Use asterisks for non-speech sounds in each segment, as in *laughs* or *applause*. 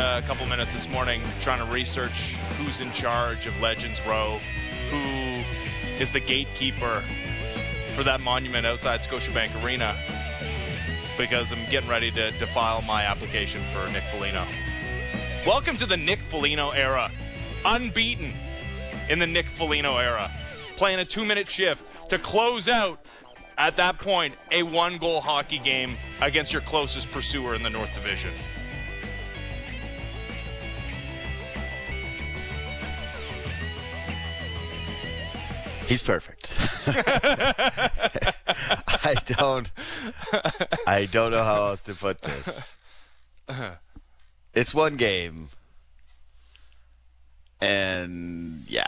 Uh, a couple minutes this morning trying to research who's in charge of Legends Row, who is the gatekeeper for that monument outside Scotiabank Arena, because I'm getting ready to, file my application for Nick Foligno. Welcome to the Nick Foligno era. Unbeaten in the Nick Foligno era. Playing a two minute shift to close out, at that point, a one goal hockey game against your closest pursuer in the North Division. He's perfect. *laughs* I don't I don't know how else to put this. It's one game. And yeah.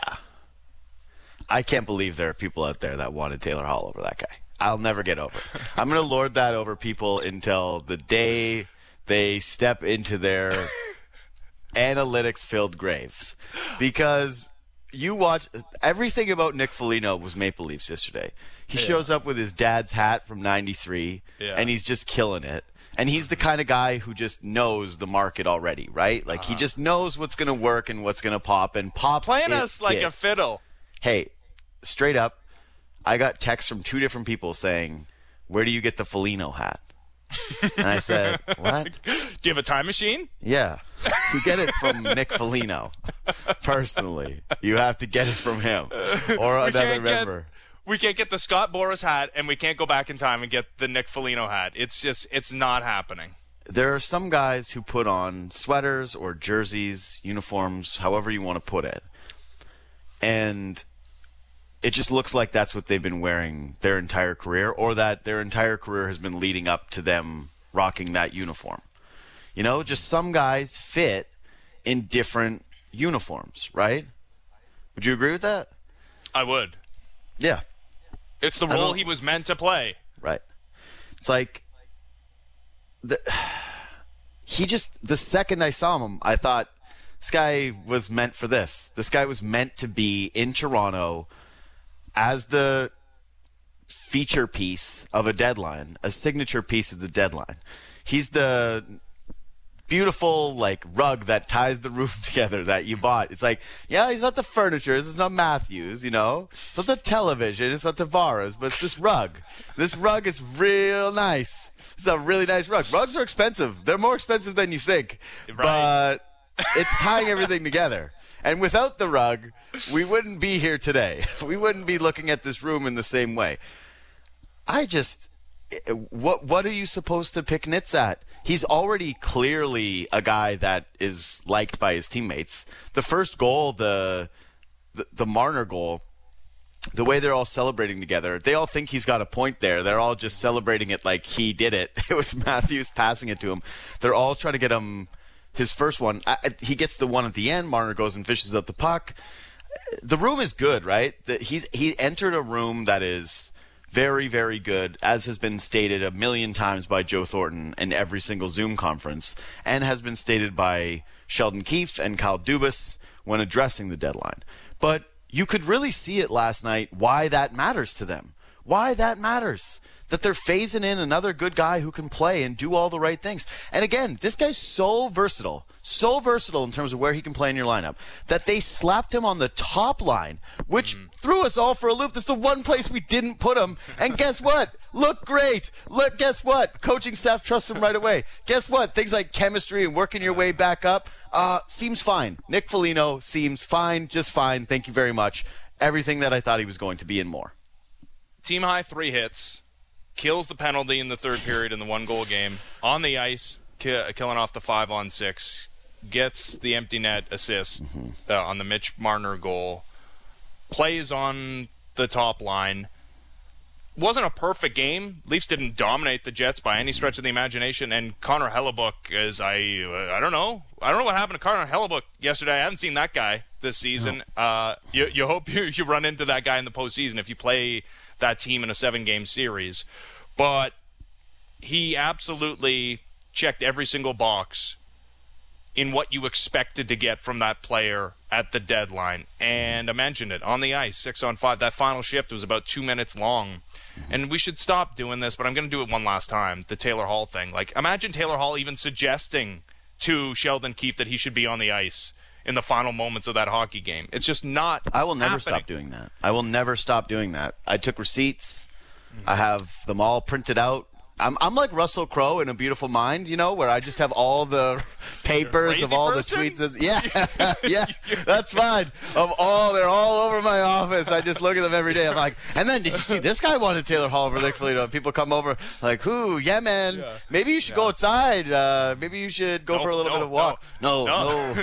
I can't believe there are people out there that wanted Taylor Hall over that guy. I'll never get over it. I'm to lord that over people until the day they step into their *laughs* analytics filled graves. Because you watch everything about Nick Foligno was Maple Leafs yesterday. He Yeah. shows up with his dad's hat from '93, Yeah. and he's just killing it. And he's the kind of guy who just knows the market already, right? Like he just knows what's going to work and what's going to pop, and pop. Uh-huh. Playing us like did. a fiddle. hey, straight up, I got texts from two different people saying, "Where do you get the Foligno hat?" And I said, "What?" *laughs* Do you have a time machine? Yeah. You get it from Nick Foligno. Personally. You have to get it from him. Or We another can't get we can't get the Scott Boris hat, and we can't go back in time and get the Nick Foligno hat. It's just it's not happening. There are some guys who put on sweaters or jerseys, uniforms, however you want to put it. And it just looks like that's what they've been wearing their entire career, or that their entire career has been leading up to them rocking that uniform. You know, just some guys fit in different uniforms, right? Would you agree with that? I would. Yeah. It's the role he was meant to play. Right. It's like the *sighs* he just the second I saw him, I thought this guy was meant for this. This guy was meant to be in Toronto as the feature piece of a deadline, a signature piece of the deadline. He's the beautiful like rug that ties the room *laughs* together that you bought. It's like, yeah, he's not the furniture. This is not Matthews, you know. It's not the television. It's not Tavares, but it's this rug. This rug is real nice. It's a really nice rug. Rugs are expensive. They're more expensive than you think. Right. But it's tying everything together. And without the rug, we wouldn't be here today. *laughs* We wouldn't be looking at this room in the same way. I just what what are you supposed to pick nits at? He's already clearly a guy that is liked by his teammates. The first goal, the the, the Marner goal, the way they're all celebrating together, they all think he's got a point there. They're all just celebrating it like he did it. *laughs* It was Matthews passing it to him. They're all trying to get him his first one. I, he gets the one at the end. Marner goes and fishes up the puck. The room is good, right? The, he's he entered a room that is very, very good, as has been stated a million times by Joe Thornton in every single Zoom conference, and has been stated by Sheldon Keefe and Kyle Dubas when addressing the deadline. But you could really see it last night why that matters to them. Why that matters. That they're phasing in another good guy who can play and do all the right things. And again, this guy's so versatile, so versatile in terms of where he can play in your lineup, that they slapped him on the top line, which threw us all for a loop. That's the one place we didn't put him. And *laughs* guess what? Look great. Look, guess what? Coaching staff trusts him right away. Guess what? Things like chemistry and working your way back up uh, seems fine. Nick Foligno seems fine, just fine. Thank you very much. Everything that I thought he was going to be and more. Team high three hits, kills the penalty in the third period in the one goal game on the ice, ki- killing off the five on six, gets the empty net assist uh, on the Mitch Marner goal, plays on the top line. Wasn't a perfect game. Leafs didn't dominate the Jets by any stretch of the imagination. And Connor Hellebuyck is I I don't know I don't know what happened to Connor Hellebuyck yesterday. I haven't seen that guy this season. Uh, you you hope *laughs* you you run into that guy in the postseason if you play that team in a seven game series. But he absolutely checked every single box in what you expected to get from that player at the deadline. And I mentioned it on the ice, six on five. That final shift was about two minutes long. Mm-hmm. And we should stop doing this, but I'm going to do it one last time the Taylor Hall thing. Like, imagine Taylor Hall even suggesting to Sheldon Keefe that he should be on the ice in the final moments of that hockey game. It's just not. I will never happening. stop doing that. I will never stop doing that. I took receipts. I have them all printed out. I'm, I'm like Russell Crowe in A Beautiful Mind, you know, where I just have all the *laughs* papers of all person? the tweets. Yeah, *laughs* *laughs* yeah, that's fine. Of all, they're all over my office. I just look at them every day. I'm like, and then did you see this guy wanted Taylor Hall over Nick Foligno? People come over like, who? Yeah, man. Yeah. Maybe you should go outside. Uh, maybe you should go No, for a little no, bit of walk. No, no.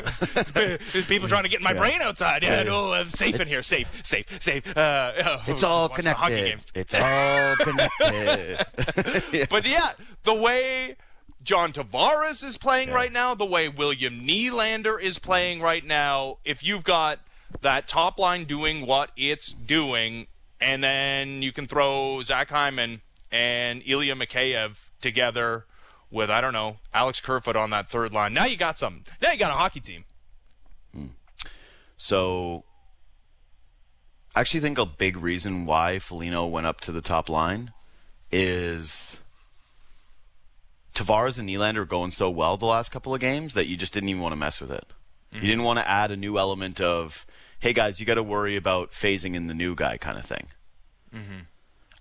There's people trying to get my brain outside. Yeah, no, I'm safe in here. Safe, safe, safe. Uh, oh, It's all watch the hockey connected. It's all connected. Yeah. But yeah, the way John Tavares is playing right now, the way William Nylander is playing mm-hmm. right now, if you've got that top line doing what it's doing, and then you can throw Zach Hyman and Ilya Mikheyev together with, I don't know, Alex Kerfoot on that third line. Now you got something. Now you got a hockey team. Hmm. So, I actually think a big reason why Foligno went up to the top line is Tavares and Nylander are going so well the last couple of games that you just didn't even want to mess with it. You mhm. didn't want to add a new element of, hey guys, you got to worry about phasing in the new guy kind of thing. Mm-hmm.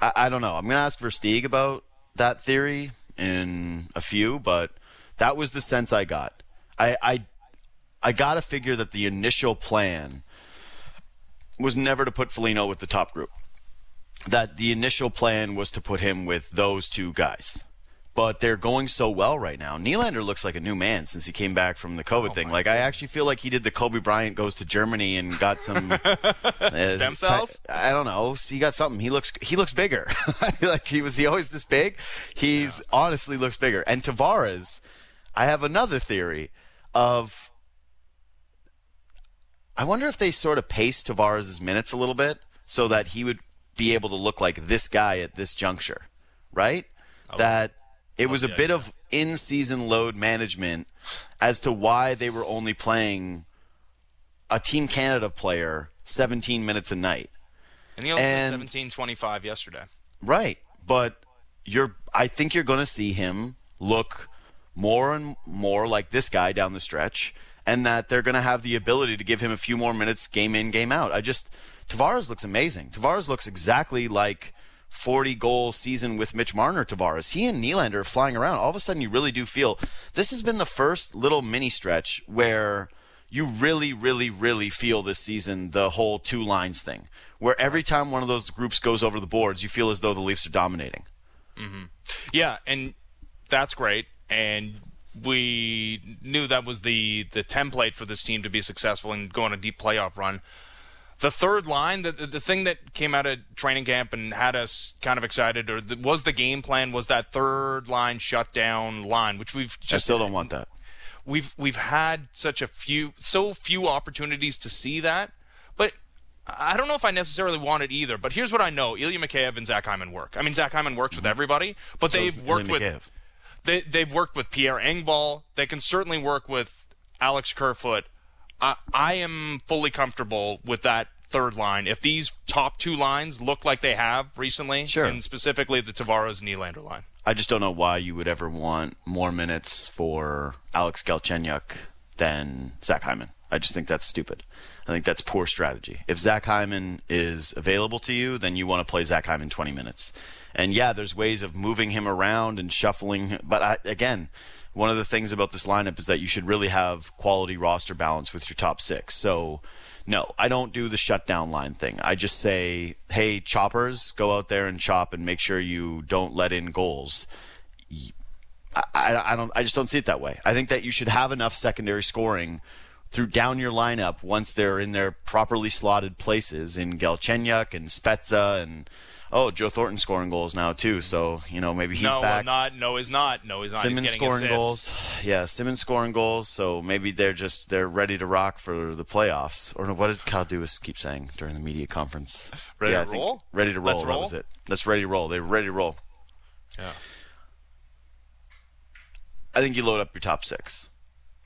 I, I don't know. I'm going to ask Versteeg about that theory in a few, but that was the sense I got. I, I I got to figure that the initial plan was never to put Foligno with the top group. That the initial plan was to put him with those two guys. But they're going so well right now. Nylander looks like a new man since he came back from the COVID thing. Like I actually feel like he did the Kobe Bryant goes to Germany and got some *laughs* uh, Stem cells? I don't know. So he got something. He looks he looks bigger. *laughs* like he was he always this big. He's honestly looks bigger. And Tavares, I have another theory of I wonder if they sort of paced Tavares' minutes a little bit so that he would be able to look like this guy at this juncture, right? that it was a the bit of in-season load management as to why they were only playing a Team Canada player 17 minutes a night. And he only And- 17 25 yesterday. Right, but you're. I think you're going to see him look more and more like this guy down the stretch, and that they're going to have the ability to give him a few more minutes, game in, game out. I just Tavares looks amazing. Tavares looks exactly like 40 goal season with Mitch Marner. Tavares, he and Nylander flying around. All of a sudden, you really do feel this has been the first little mini stretch where you really, really, really feel this season the whole two lines thing, where every time one of those groups goes over the boards, you feel as though the Leafs are dominating. Mm-hmm. Yeah, and that's great. And we knew that was the the template for this team to be successful and go on a deep playoff run. The third line, the, the thing that came out of training camp and had us kind of excited, or the, was the game plan, was that third line shutdown line, which we've just. I still don't want that. we've we've had such a few so few opportunities to see that, but I don't know if I necessarily want it either. But here's what I know: Ilya Mikheyev and Zach Hyman work. I mean, Zach Hyman works with mm-hmm. everybody, but they've Ilya worked with Mikheyev. they they've worked with Pierre Engvall. They can certainly work with Alex Kerfoot. I I am fully comfortable with that third line. If these top two lines look like they have recently, Sure. and specifically the Tavares Nylander line. I just don't know why you would ever want more minutes for Alex Galchenyuk than Zach Hyman. I just think that's stupid. I think that's poor strategy. If Zach Hyman is available to you, then you want to play Zach Hyman 20 minutes. And yeah, there's ways of moving him around and shuffling. But I, again, one of the things about this lineup is that you should really have quality roster balance with your top six. So, no, I don't do the shutdown line thing. I just say, hey, choppers, go out there and chop and make sure you don't let in goals. I, I, I don't. I just don't see it that way. I think that you should have enough secondary scoring through down your lineup once they're in their properly slotted places in Galchenyuk and Spezza and oh Joe Thornton scoring goals now too. So you know maybe he's back. no, back. not no, he's not. No, he's not. Simmonds he's scoring assists. goals. *sighs* Yeah, Simmonds scoring goals. So maybe they're just they're ready to rock for the playoffs. Or no, what did Kyle Dubas keep saying during the media conference? Ready yeah, to I think roll? Ready to roll. Let's That roll? was it. That's ready to roll. They were ready to roll. Yeah. I think you load up your top six.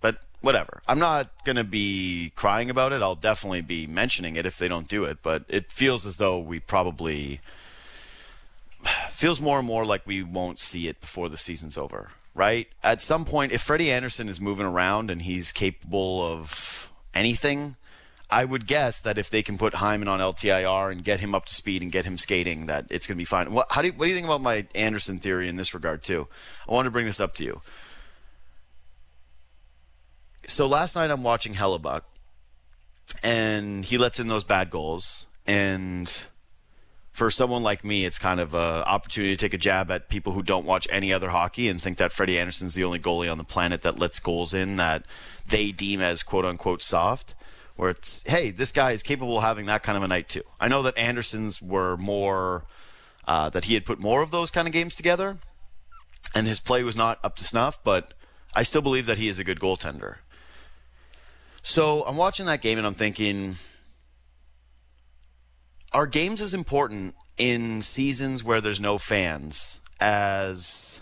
But whatever. I'm not going to be crying about it. I'll definitely be mentioning it if they don't do it, but it feels as though we probably *sighs* feels more and more like we won't see it before the season's over, right? At some point if Freddie Andersen is moving around and he's capable of anything, I would guess that if they can put Hyman on LTIR and get him up to speed and get him skating, that it's going to be fine. What, how do you, what do you think about my Andersen theory in this regard too? I want to bring this up to you. So last night I'm watching Hellebuyck, and he lets in those bad goals, and for someone like me, it's kind of an opportunity to take a jab at people who don't watch any other hockey and think that Freddie Andersen's the only goalie on the planet that lets goals in that they deem as quote unquote soft where it's hey, this guy is capable of having that kind of a night too. I know that Andersen's were more uh, that he had put more of those kind of games together, and his play was not up to snuff, but I still believe that he is a good goaltender. So I'm watching that game and I'm thinking, are games as important in seasons where there's no fans as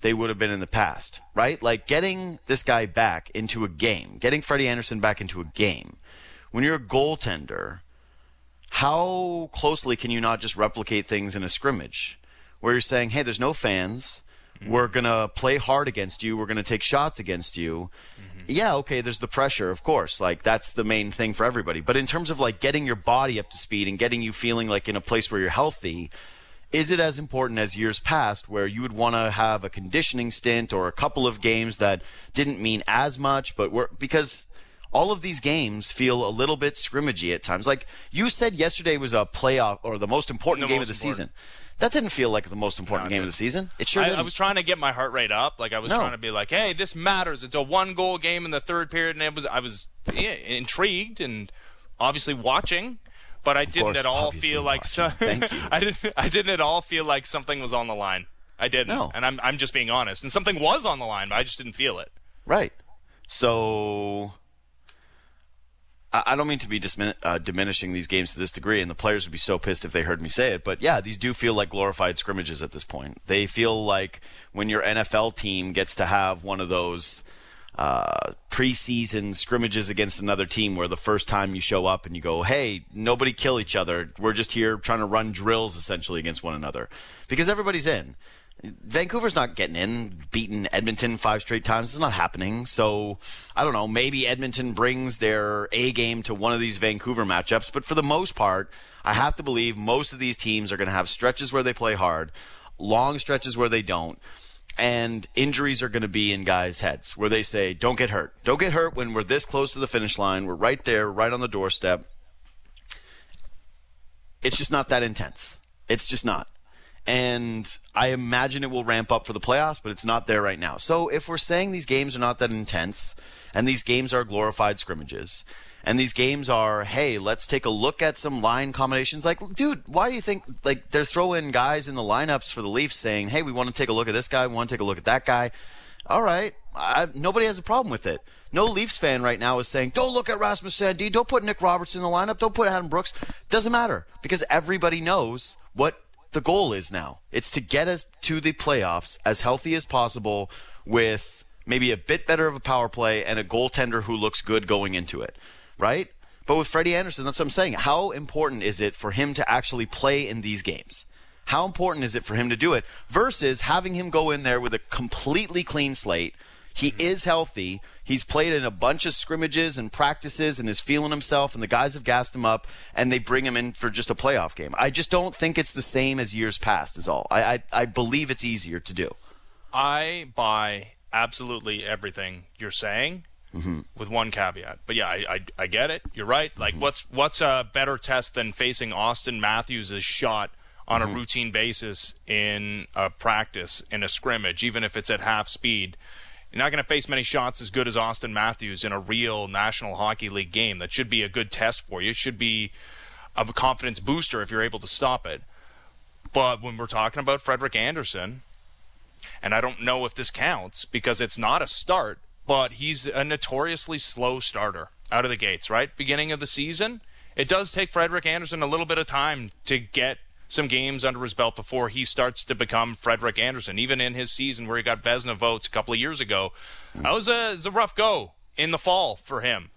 they would have been in the past, right? Like getting this guy back into a game, getting Freddie Andersen back into a game. When you're a goaltender, how closely can you not just replicate things in a scrimmage where you're saying, hey, there's no fans. Mm-hmm. We're going to play hard against you. We're going to take shots against you. Mm-hmm. Yeah, okay, there's the pressure, of course. Like, that's the main thing for everybody. But in terms of, like, getting your body up to speed and getting you feeling like in a place where you're healthy, is it as important as years past where you would want to have a conditioning stint or a couple of games that didn't mean as much but were because all of these games feel a little bit scrimmagey at times like you said yesterday was a playoff or the most important the game most of the important. season that didn't feel like the most important no, game of the season. It sure I, I, was trying to get my heart rate up. Like I was no. trying to be like, "Hey, this matters. It's a one-goal game in the third period," and it was. I was yeah, intrigued and obviously watching but I didn't at all feel like so, *laughs* I didn't I didn't at all feel like something was on the line. I didn't. No. And I'm I'm just being honest. And something was on the line, but I just didn't feel it. Right. So I, don't mean to be dismin- uh, diminishing these games to this degree, and the players would be so pissed if they heard me say it. But yeah, these do feel like glorified scrimmages at this point. They feel like when your NFL team gets to have one of those uh, preseason scrimmages against another team where the first time you show up and you go, hey, nobody kill each other. We're just here trying to run drills essentially against one another because everybody's in. Vancouver's not getting in, beating Edmonton five straight times. It's not happening. So I don't know. Maybe Edmonton brings their A game to one of these Vancouver matchups. But for the most part, I have to believe most of these teams are going to have stretches where they play hard, long stretches where they don't and injuries are going to be in guys' heads where they say, don't get hurt. Don't get hurt when we're this close to the finish line. We're right there, right on the doorstep. It's just not that intense. It's just not. And I imagine it will ramp up for the playoffs, but it's not there right now. So if we're saying these games are not that intense and these games are glorified scrimmages, and these games are, hey, let's take a look at some line combinations. Like, dude, why do you think like they're throwing guys in the lineups for the Leafs saying, hey, we want to take a look at this guy, we want to take a look at that guy. All right, I, nobody has a problem with it. No Leafs fan right now is saying, don't look at Rasmus Sandin, don't put Nick Roberts in the lineup, don't put Adam Brooks. Doesn't matter because everybody knows what the goal is now. It's to get us to the playoffs as healthy as possible with maybe a bit better of a power play and a goaltender who looks good going into it right? But with Freddie Andersen, that's what I'm saying. How important is it for him to actually play in these games? How important is it for him to do it versus having him go in there with a completely clean slate? He is healthy. He's played in a bunch of scrimmages and practices and is feeling himself, and the guys have gassed him up, and they bring him in for just a playoff game. I just don't think it's the same as years past, is all. I, I, I believe it's easier to do. I buy absolutely everything you're saying mm-hmm. with one caveat. But yeah, I, I, I get it. You're right. Like, mm-hmm. what's what's a better test than facing Austin Matthews' shot on mm-hmm. a routine basis in a practice in a scrimmage, even if it's at half speed? You're not going to face many shots as good as Austin Matthews in a real National Hockey League game. That should be a good test for you. It should be a confidence booster if you're able to stop it. But when we're talking about Frederick Andersen, and I don't know if this counts because it's not a start, but he's a notoriously slow starter out of the gates, right? Beginning of the season, it does take Frederick Andersen a little bit of time to get some games under his belt before he starts to become Frederick Andersen. Even in his season where he got Vezina votes a couple of years ago, that was a, was a rough go in the fall for him.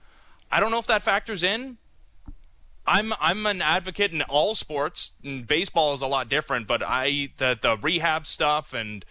I don't know if that factors in. I'm I'm an advocate in all sports. And baseball is a lot different, but I the the rehab stuff and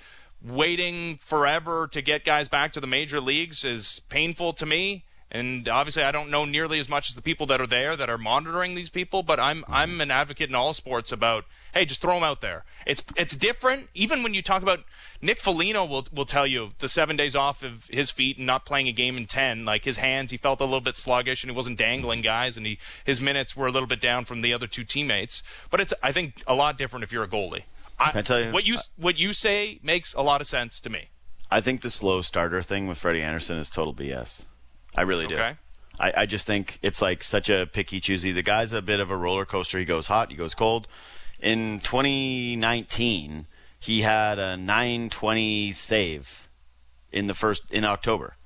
waiting forever to get guys back to the major leagues is painful to me. And obviously, I don't know nearly as much as the people that are there that are monitoring these people. But I'm I'm an advocate in all sports about hey, just throw them out there. It's it's different. Even when you talk about Nick Foligno will will tell you the seven days off of his feet and not playing a game in ten. Like his hands, he felt a little bit sluggish and he wasn't dangling guys, and he his minutes were a little bit down from the other two teammates. But it's I think a lot different if you're a goalie. I, I tell you what you uh, what you say makes a lot of sense to me. I think the slow starter thing with Freddie Andersen is total BS. I really do. Okay. I, I just think it's like such a picky choosy. The guy's a bit of a roller coaster. He goes hot, he goes cold. In 2019, he had a 920 save in the first in October.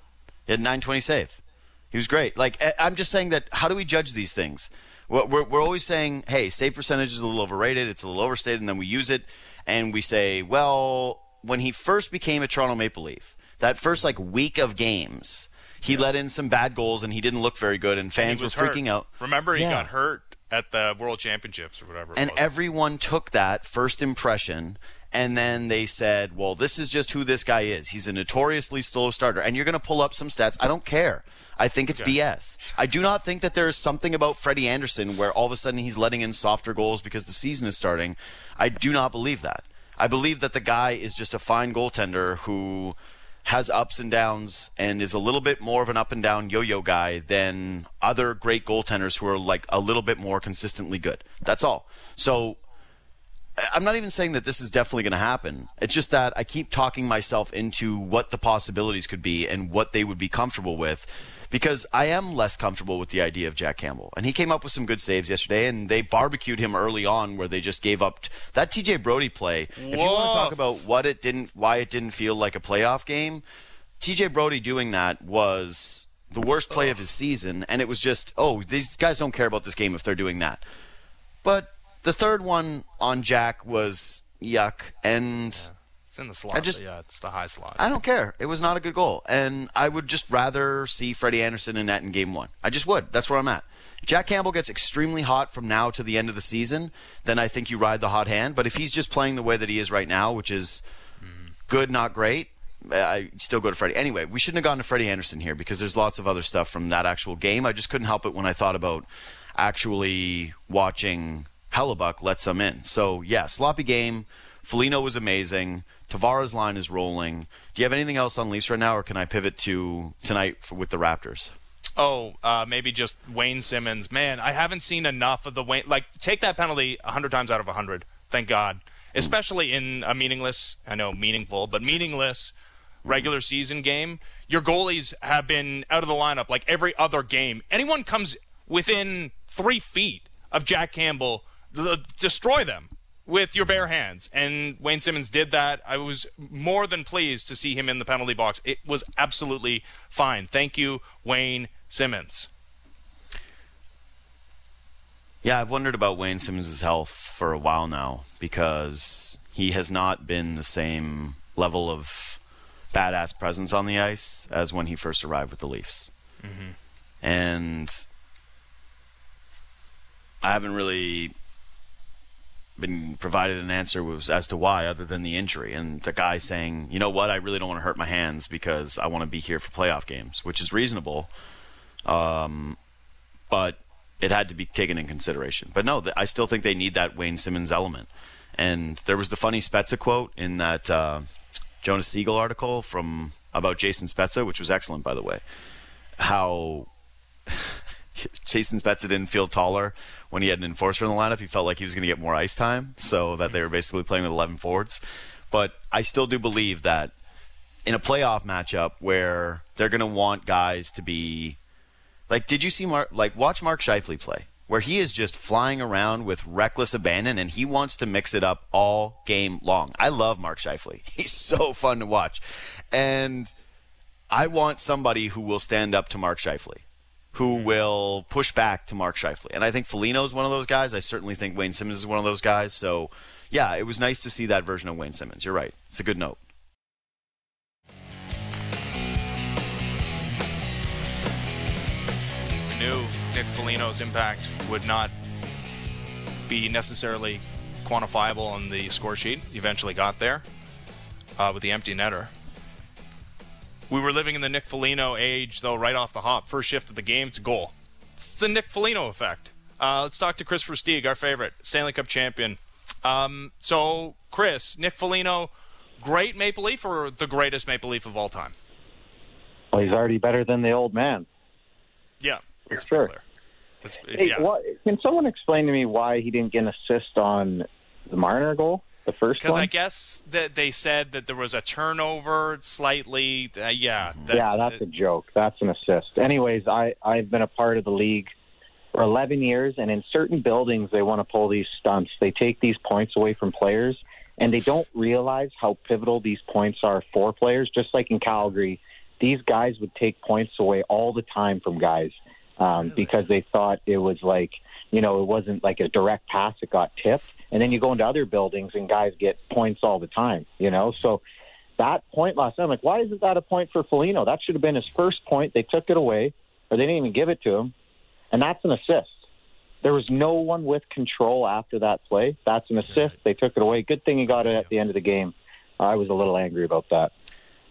He had a 920 save. He was great. Like I'm just saying that. How do we judge these things? We're, we're, we're always saying, hey, save percentage is a little overrated. It's a little overstated, and then we use it, and we say, well, when he first became a Toronto Maple Leaf, that first like week of games, he let in some bad goals, and he didn't look very good, and fans were was freaking out. Remember, he Yeah. got hurt at the World Championships or whatever. And was. everyone took that first impression and then they said, well, this is just who this guy is. He's a notoriously slow starter. And you're going to pull up some stats. I don't care. I think it's BS. I do not think that there is something about Freddie Andersen where all of a sudden he's letting in softer goals because the season is starting. I do not believe that. I believe that the guy is just a fine goaltender who has ups and downs and is a little bit more of an up and down yo-yo guy than other great goaltenders who are like a little bit more consistently good. That's all. So I'm not even saying that this is definitely going to happen. It's just that I keep talking myself into what the possibilities could be and what they would be comfortable with because I am less comfortable with the idea of Jack Campbell. And he came up with some good saves yesterday and they barbecued him early on where they just gave up t- that TJ Brodie play. If you want to talk about what it didn't why it didn't feel like a playoff game, TJ Brodie doing that was the worst play of his season and it was just, oh, these guys don't care about this game if they're doing that. But the third one on Jack was yuck, and it's in the slot. I just- yeah, it's the high slot. I don't care. It was not a good goal, and I would just rather see Freddie Andersen in net in Game One. I just would. That's where I'm at. Jack Campbell gets extremely hot from now to the end of the season, then I think you ride the hot hand. But if he's just playing the way that he is right now, which is good, not great, I still go to Freddie. Anyway, we shouldn't have gone to Freddie Andersen here because there's lots of other stuff from that actual game. I just couldn't help it when I thought about actually watching Hellebuyck let some in. So, yeah, sloppy game. Foligno was amazing. Tavares' line is rolling. Do you have anything else on Leafs right now, or can I pivot to tonight for, with the Raptors? Oh, uh, maybe just Wayne Simmonds. Man, I haven't seen enough of the Wayne. Like, take that penalty 100 times out of 100. Thank God. Especially in a meaningless, I know meaningful, but meaningless regular season game. Your goalies have been out of the lineup like every other game. Anyone comes within three feet of Jack Campbell, destroy them with your bare hands. And Wayne Simmonds did that. I was more than pleased to see him in the penalty box. It was absolutely fine. Thank you, Wayne Simmonds. Yeah, I've wondered about Wayne Simmonds' health for a while now because he has not been the same level of badass presence on the ice as when he first arrived with the Leafs. Mm-hmm. And I haven't really been provided an answer was as to why other than the injury. And the guy saying you know what? I really don't want to hurt my hands because i want to be here for playoff games which is reasonable um, but it had to be taken in consideration. But no i still think they need that wayne simmonds element. And there was the funny spezza quote in that uh, jonas siegel article from about jason spezza which was excellent by the way. How *laughs* Jason Spezza didn't feel taller when he had an enforcer in the lineup. He felt like he was going to get more ice time, so that they were basically playing with 11 forwards. But I still do believe that in a playoff matchup where they're going to want guys to be like, did you see Mark? Like, watch Mark Scheifele play, where he is just flying around with reckless abandon, and he wants to mix it up all game long. I love Mark Scheifele. *laughs* He's so fun to watch, and I want somebody who will stand up to Mark Scheifele who will push back to Mark Scheifele. And I think Foligno's one of those guys. I certainly think Wayne Simmonds is one of those guys. So, yeah, it was nice to see that version of Wayne Simmonds. You're right. It's a good note. We knew Nick Foligno's impact would not be necessarily quantifiable on the score sheet. He eventually got there uh, with the empty netter. We were living in the Nick Foligno age, though, right off the hop. First shift of the game, it's a goal. It's the Nick Foligno effect. Uh, let's talk to Kris Versteeg, our favorite Stanley Cup champion. Um, so, Kris, Nick Foligno, great Maple Leaf or the greatest Maple Leaf of all time? Well, he's already better than the old man. Yeah, for sure. Hey, yeah. what, can someone explain to me why he didn't get an assist on the Marner goal? The first Because? I guess that they said that there was a turnover slightly. Uh, yeah. That, yeah, that's a joke. That's an assist. Anyways, I, I've been a part of the league for 11 years, and in certain buildings, they want to pull these stunts. They take these points away from players, and they don't realize how pivotal these points are for players. Just like in Calgary, these guys would take points away all the time from guys um, because they thought it was like, you know, it wasn't like a direct pass that got tipped. And then you go into other buildings and guys get points all the time, you know? So that point last night, I'm like, why isn't that a point for Foligno? That should have been his first point. They took it away, or they didn't even give it to him. And that's an assist. There was no one with control after that play. That's an assist. They took it away. Good thing he got it at the end of the game. I was a little angry about that.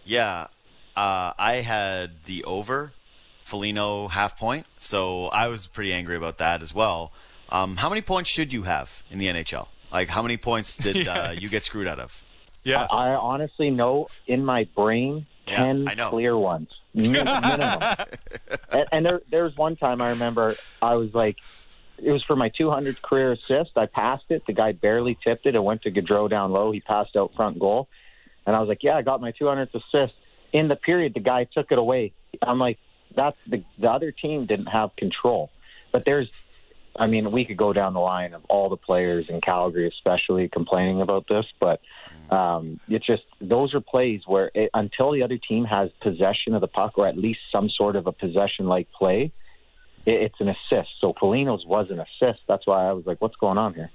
Yeah, uh, I had the over Foligno half point, so I was pretty angry about that as well. Um, how many points should you have in the NHL? Like, how many points *laughs* did uh, you get screwed out of? Yes. I, I honestly know in my brain Yeah, ten I know. clear ones min- *laughs* minimum. and, and there, there was one time I remember I was like, it was for my 200th career assist. I passed it. The guy barely tipped it. It went to Gaudreau down low. He passed out front goal, and I was like, yeah, I got my 200th assist. In the period, the guy took it away. I'm like, that's the the other team didn't have control. But there's, I mean, we could go down the line of all the players in Calgary, especially complaining about this, but um, it's just those are plays where it, until the other team has possession of the puck or at least some sort of a possession like play, it, it's an assist. So Foligno's was an assist. That's why I was like, what's going on here?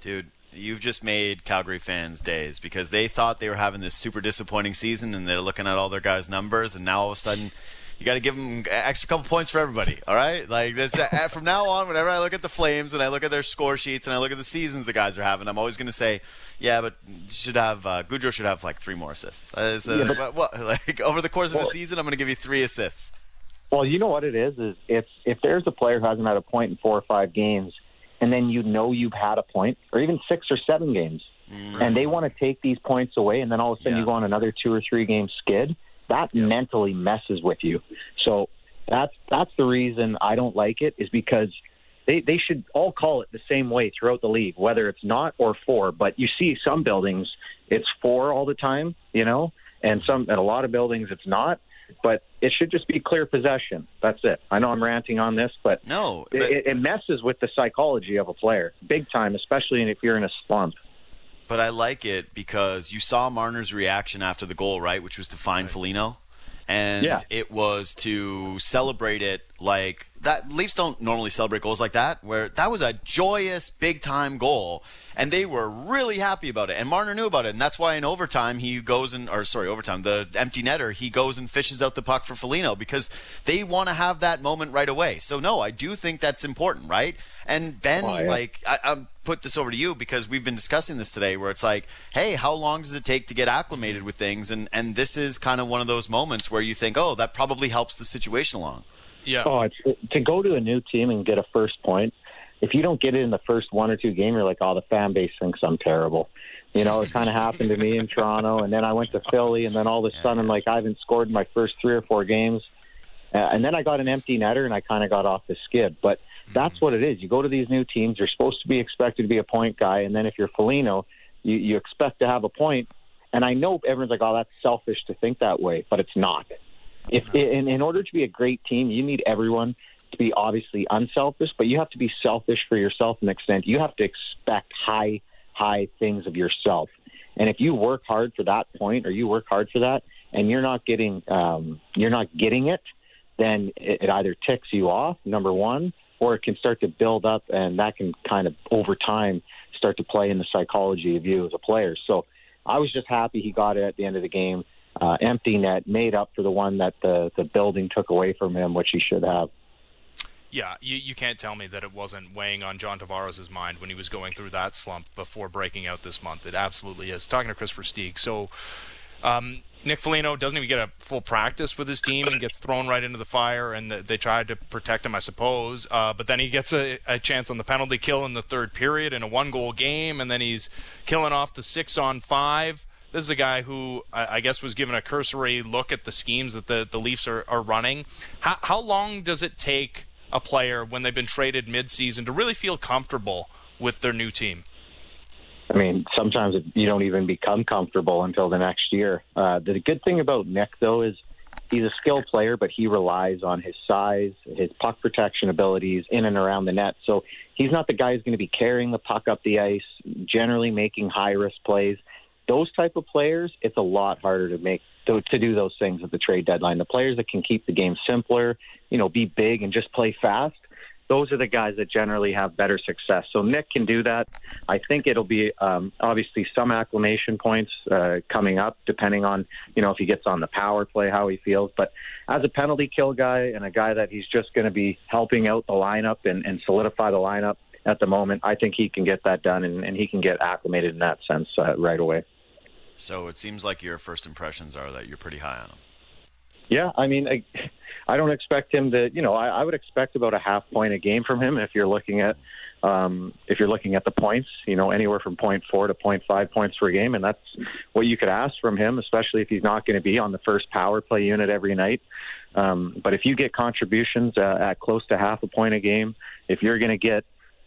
Dude, you've just made Calgary fans' days because they thought they were having this super disappointing season and they're looking at all their guys' numbers, and now all of a sudden. You got to give them an extra couple points for everybody, all right? Like this, uh, from now on, whenever I look at the Flames and I look at their score sheets and I look at the seasons the guys are having, I'm always going to say, yeah, but you should have uh, Gaudreau should have like three more assists. Uh, so, Yeah, but- what, *laughs* like over the course of Well- a season, I'm going to give you three assists. Well, you know what it is is if if there's a player who hasn't had a point in four or five games, and then you know you've had a point, or even six or seven games, and they want to take these points away, and then all of a sudden Yeah. you go on another two or three game skid, that mentally messes with you. So that's that's the reason I don't like it is because they they should all call it the same way throughout the league, whether it's not or four. But you see some buildings it's four all the time, you know, and some at a lot of buildings it's not. But it should just be clear possession. That's it. I know I'm ranting on this, but No, but- it, it messes with the psychology of a player big time, especially if you're in a slump. But I like it because you saw Marner's reaction after the goal, right? Which was to find Foligno. And Yeah. it was to celebrate it like that. Leafs don't normally celebrate goals like that, where that was a joyous, big time goal. And they were really happy about it. And Marner knew about it. And that's why in overtime, he goes and, or sorry, overtime, the empty netter, he goes and fishes out the puck for Foligno because they want to have that moment right away. So, no, I do think that's important, right? And Ben, Oh, yeah. like, I, I'm put this over to you because we've been discussing this today where it's like, hey, how long does it take to get acclimated with things? And and this is kind of one of those moments where you think, oh, that probably helps the situation along. Yeah. Oh, it's to go to a new team and get a first point. If you don't get it in the first one or two game, you're like, oh, the fan base thinks I'm terrible. You know, it kind of happened to me in Toronto, and then I went to Philly, and then all of a sudden, I'm like, I haven't scored in my first three or four games, uh, and then I got an empty netter, and I kind of got off the skid. But that's what it is. You go to these new teams, you're supposed to be expected to be a point guy, and then if you're Foligno, you, you expect to have a point. And I know everyone's like, oh, that's selfish to think that way, but it's not. If in, in order to be a great team, you need everyone to be obviously unselfish, but you have to be selfish for yourself to an extent. You have to expect high, high things of yourself. And if you work hard for that point, or you work hard for that, and you're not getting, um, you're not getting it, then it, it either ticks you off, number one, or it can start to build up, and that can kind of over time start to play in the psychology of you as a player. So I was just happy he got it at the end of the game. Uh, empty net made up for the one that the the building took away from him, which he should have. Yeah, you, you can't tell me that it wasn't weighing on John Tavares' mind when he was going through that slump before breaking out this month. It absolutely is. Talking to Kris Versteeg. So, um, Nick Foligno doesn't even get a full practice with his team and gets thrown right into the fire, and the, they tried to protect him, I suppose. Uh, but then he gets a, a, chance on the penalty kill in the third period in a one goal game, and then he's killing off the six on five. This is a guy who I, I guess was given a cursory look at the schemes that the, the Leafs are, are running. How, how long does it take a player when they've been traded midseason to really feel comfortable with their new team? I mean, sometimes you don't even become comfortable until the next year. Uh, the good thing about Nick, though, is he's a skilled player, but he relies on his size, his puck protection abilities in and around the net. So he's not the guy who's going to be carrying the puck up the ice, generally making high risk plays. Those type of players, it's a lot harder to make to, to do those things at the trade deadline. The players that can keep the game simpler, you know, be big and just play fast those are the guys that generally have better success. So Nick can do that. I think it'll be um, obviously some acclimation points uh, coming up, depending on you know if he gets on the power play, how he feels. But as a penalty kill guy and a guy that he's just going to be helping out the lineup and, and solidify the lineup at the moment, I think he can get that done and, and he can get acclimated in that sense uh, right away. So it seems like your first impressions are that you're pretty high on him. Yeah, I mean. I, I don't expect him to. You know, I, I would expect about a half point a game from him if you're looking at um, if you're looking at the points. You know, anywhere from point four to point five points per game, and that's what you could ask from him, especially if he's not going to be on the first power play unit every night. Um, but if you get contributions uh, at close to half a point a game, if you're going to get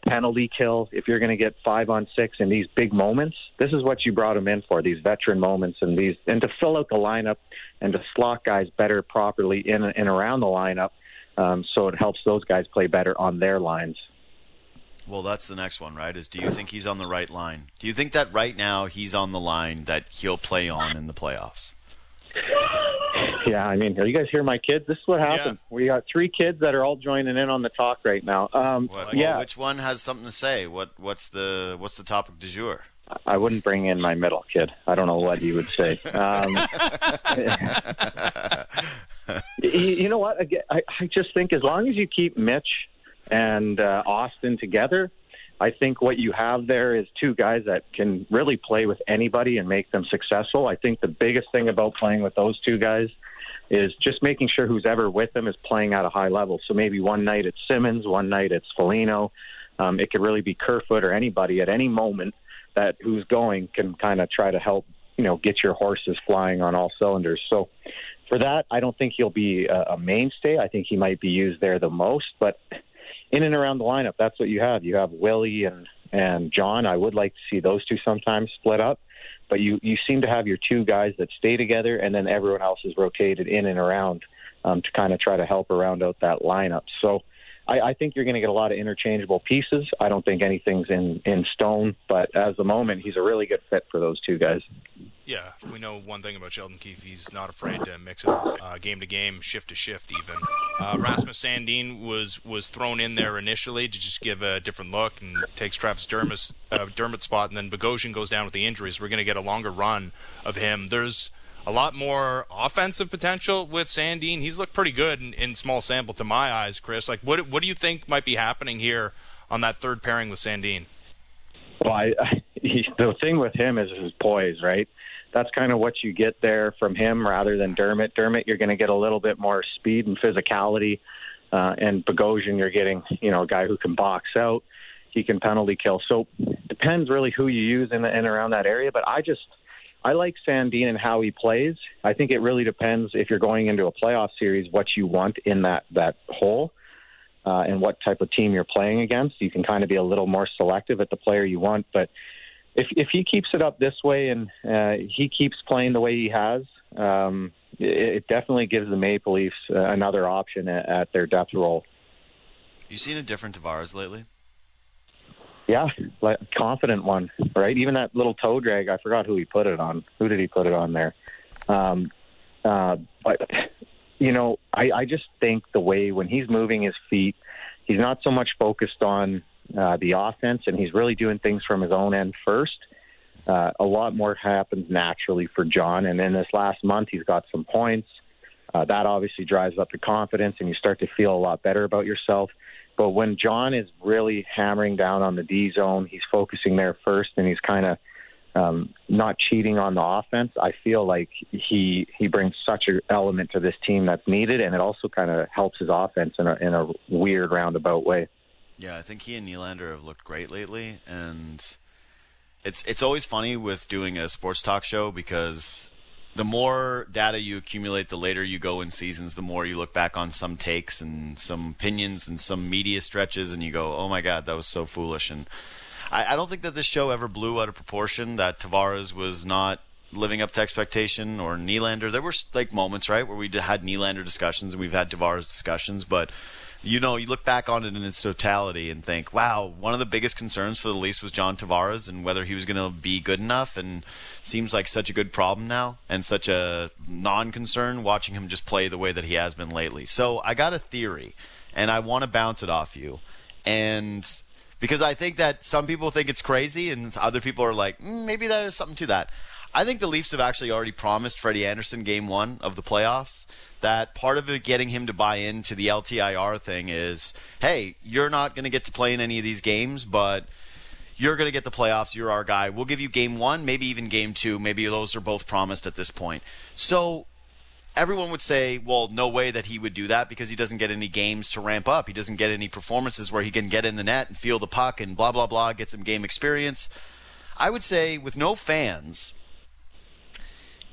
penalty kill, if you're going to get five on six in these big moments, this is what you brought him in for, these veteran moments and these, and to fill out the lineup and to slot guys better properly in and around the lineup. Um, so it helps those guys play better on their lines. Well, that's the next one, right? Is do you think he's on the right line? Do you think that right now he's on the line that he'll play on in the playoffs? Yeah, I mean, are you guys hear my kids? This is what happened. Yeah. We got three kids that are all joining in on the talk right now. Um, yeah, well, which one has something to say? What what's the what's the topic du jour? I wouldn't bring in my middle kid. I don't know what he would say. Um, *laughs* you know what? I, I just think as long as you keep Mitch and uh, Austin together, I think what you have there is two guys that can really play with anybody and make them successful. I think the biggest thing about playing with those two guys is just making sure who's ever with them is playing at a high level. So maybe one night it's Simmonds, one night it's Foligno. Um, it could really be Kerfoot or anybody at any moment that who's going can kind of try to help you know get your horses flying on all cylinders. So for that, I don't think he'll be a, a mainstay. I think he might be used there the most, but in and around the lineup, that's what you have. You have Willie and and John. I would like to see those two sometimes split up but you you seem to have your two guys that stay together, and then everyone else is rotated in and around um, to kind of try to help around out that lineup. So. I, I think you're going to get a lot of interchangeable pieces. I don't think anything's in in stone, but as the moment, he's a really good fit for those two guys. Yeah, we know one thing about Sheldon Keefe. He's not afraid to mix it up, uh, game to game, shift to shift, even. Uh, Rasmus Sandin was was thrown in there initially to just give a different look and takes Travis Dermott's, uh, Dermott's spot, and then Bogosian goes down with the injuries. We're going to get a longer run of him. There's a lot more offensive potential with Sandin. He's looked pretty good in, in small sample to my eyes, Kris. Like, what what do you think might be happening here on that third pairing with Sandin? Well, I, I, he, *laughs* the thing with him is his poise, right? that's kind of what you get there from him rather than Dermott. Dermott, you're going to get a little bit more speed and physicality, uh, and Bogosian, you're getting you know a guy who can box out, he can penalty kill. So depends really who you use in, the, in around that area. But I just I like Sandin and how he plays. I think it really depends if you're going into a playoff series what you want in that that hole. Uh, and what type of team you're playing against, you can kind of be a little more selective at the player you want. But if if he keeps it up this way and uh, he keeps playing the way he has, um, it, it, definitely gives the Maple Leafs uh, another option at, at, their depth role. You seen a different Tavares lately? Yeah, like confident one, right? Even that little toe drag, I forgot who he put it on. Who did he put it on there? Um, uh, but you know, I, I just think the way when he's moving his feet, he's not so much focused on uh, the offense, and he's really doing things from his own end first. Uh, a lot more happens naturally for John, and in this last month, he's got some points. Uh, that obviously drives up the confidence, and you start to feel a lot better about yourself. But when John is really hammering down on the D zone, he's focusing there first, and he's kind of um, not cheating on the offense. I feel like he he brings such an element to this team that's needed, and it also kind of helps his offense in a in a weird roundabout way. Yeah, I think he and Nylander have looked great lately, and it's it's always funny with doing a sports talk show because the more data you accumulate, the later you go in seasons, the more you look back on some takes and some opinions and some media stretches, and you go, "Oh my God, that was so foolish." And I, I don't think that this show ever blew out of proportion. That Tavares was not living up to expectation or Nylander. There were like moments, right, where we had Nylander discussions and we've had Tavares discussions, but you know, you look back on it in its totality and think, wow, one of the biggest concerns for the Leafs was John Tavares and whether he was going to be good enough. And seems like such a good problem now and such a non-concern watching him just play the way that he has been lately. So I got a theory, and I want to bounce it off you, and because I think that some people think it's crazy, and other people are like, mm, maybe there's something to that. I think the Leafs have actually already promised Freddie Andersen game one of the playoffs that part of it getting him to buy into the LTIR thing is, hey, you're not going to get to play in any of these games, but you're going to get the playoffs. You're our guy. We'll give you game one, maybe even game two. Maybe those are both promised at this point. So everyone would say, well, no way that he would do that because he doesn't get any games to ramp up. He doesn't get any performances where he can get in the net and feel the puck and blah, blah, blah, get some game experience. I would say with no fans,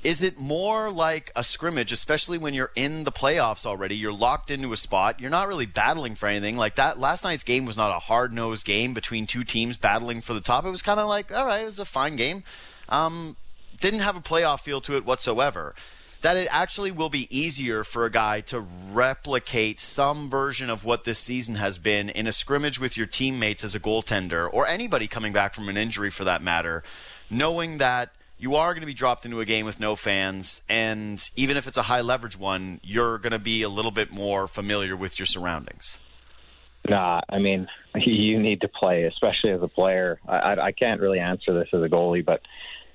is it more like a scrimmage, especially when you're in the playoffs already? You're locked into a spot. You're not really battling for anything. Like that last night's game was not a hard nosed game between two teams battling for the top. It was kind of like, all right, it was a fine game. Um, didn't have a playoff feel to it whatsoever. That it actually will be easier for a guy to replicate some version of what this season has been in a scrimmage with your teammates as a goaltender, or anybody coming back from an injury for that matter, knowing that you are going to be dropped into a game with no fans, and even if it's a high leverage one, you're going to be a little bit more familiar with your surroundings. Nah, I mean, *laughs* you need to play, especially as a player. I, I can't really answer this as a goalie, but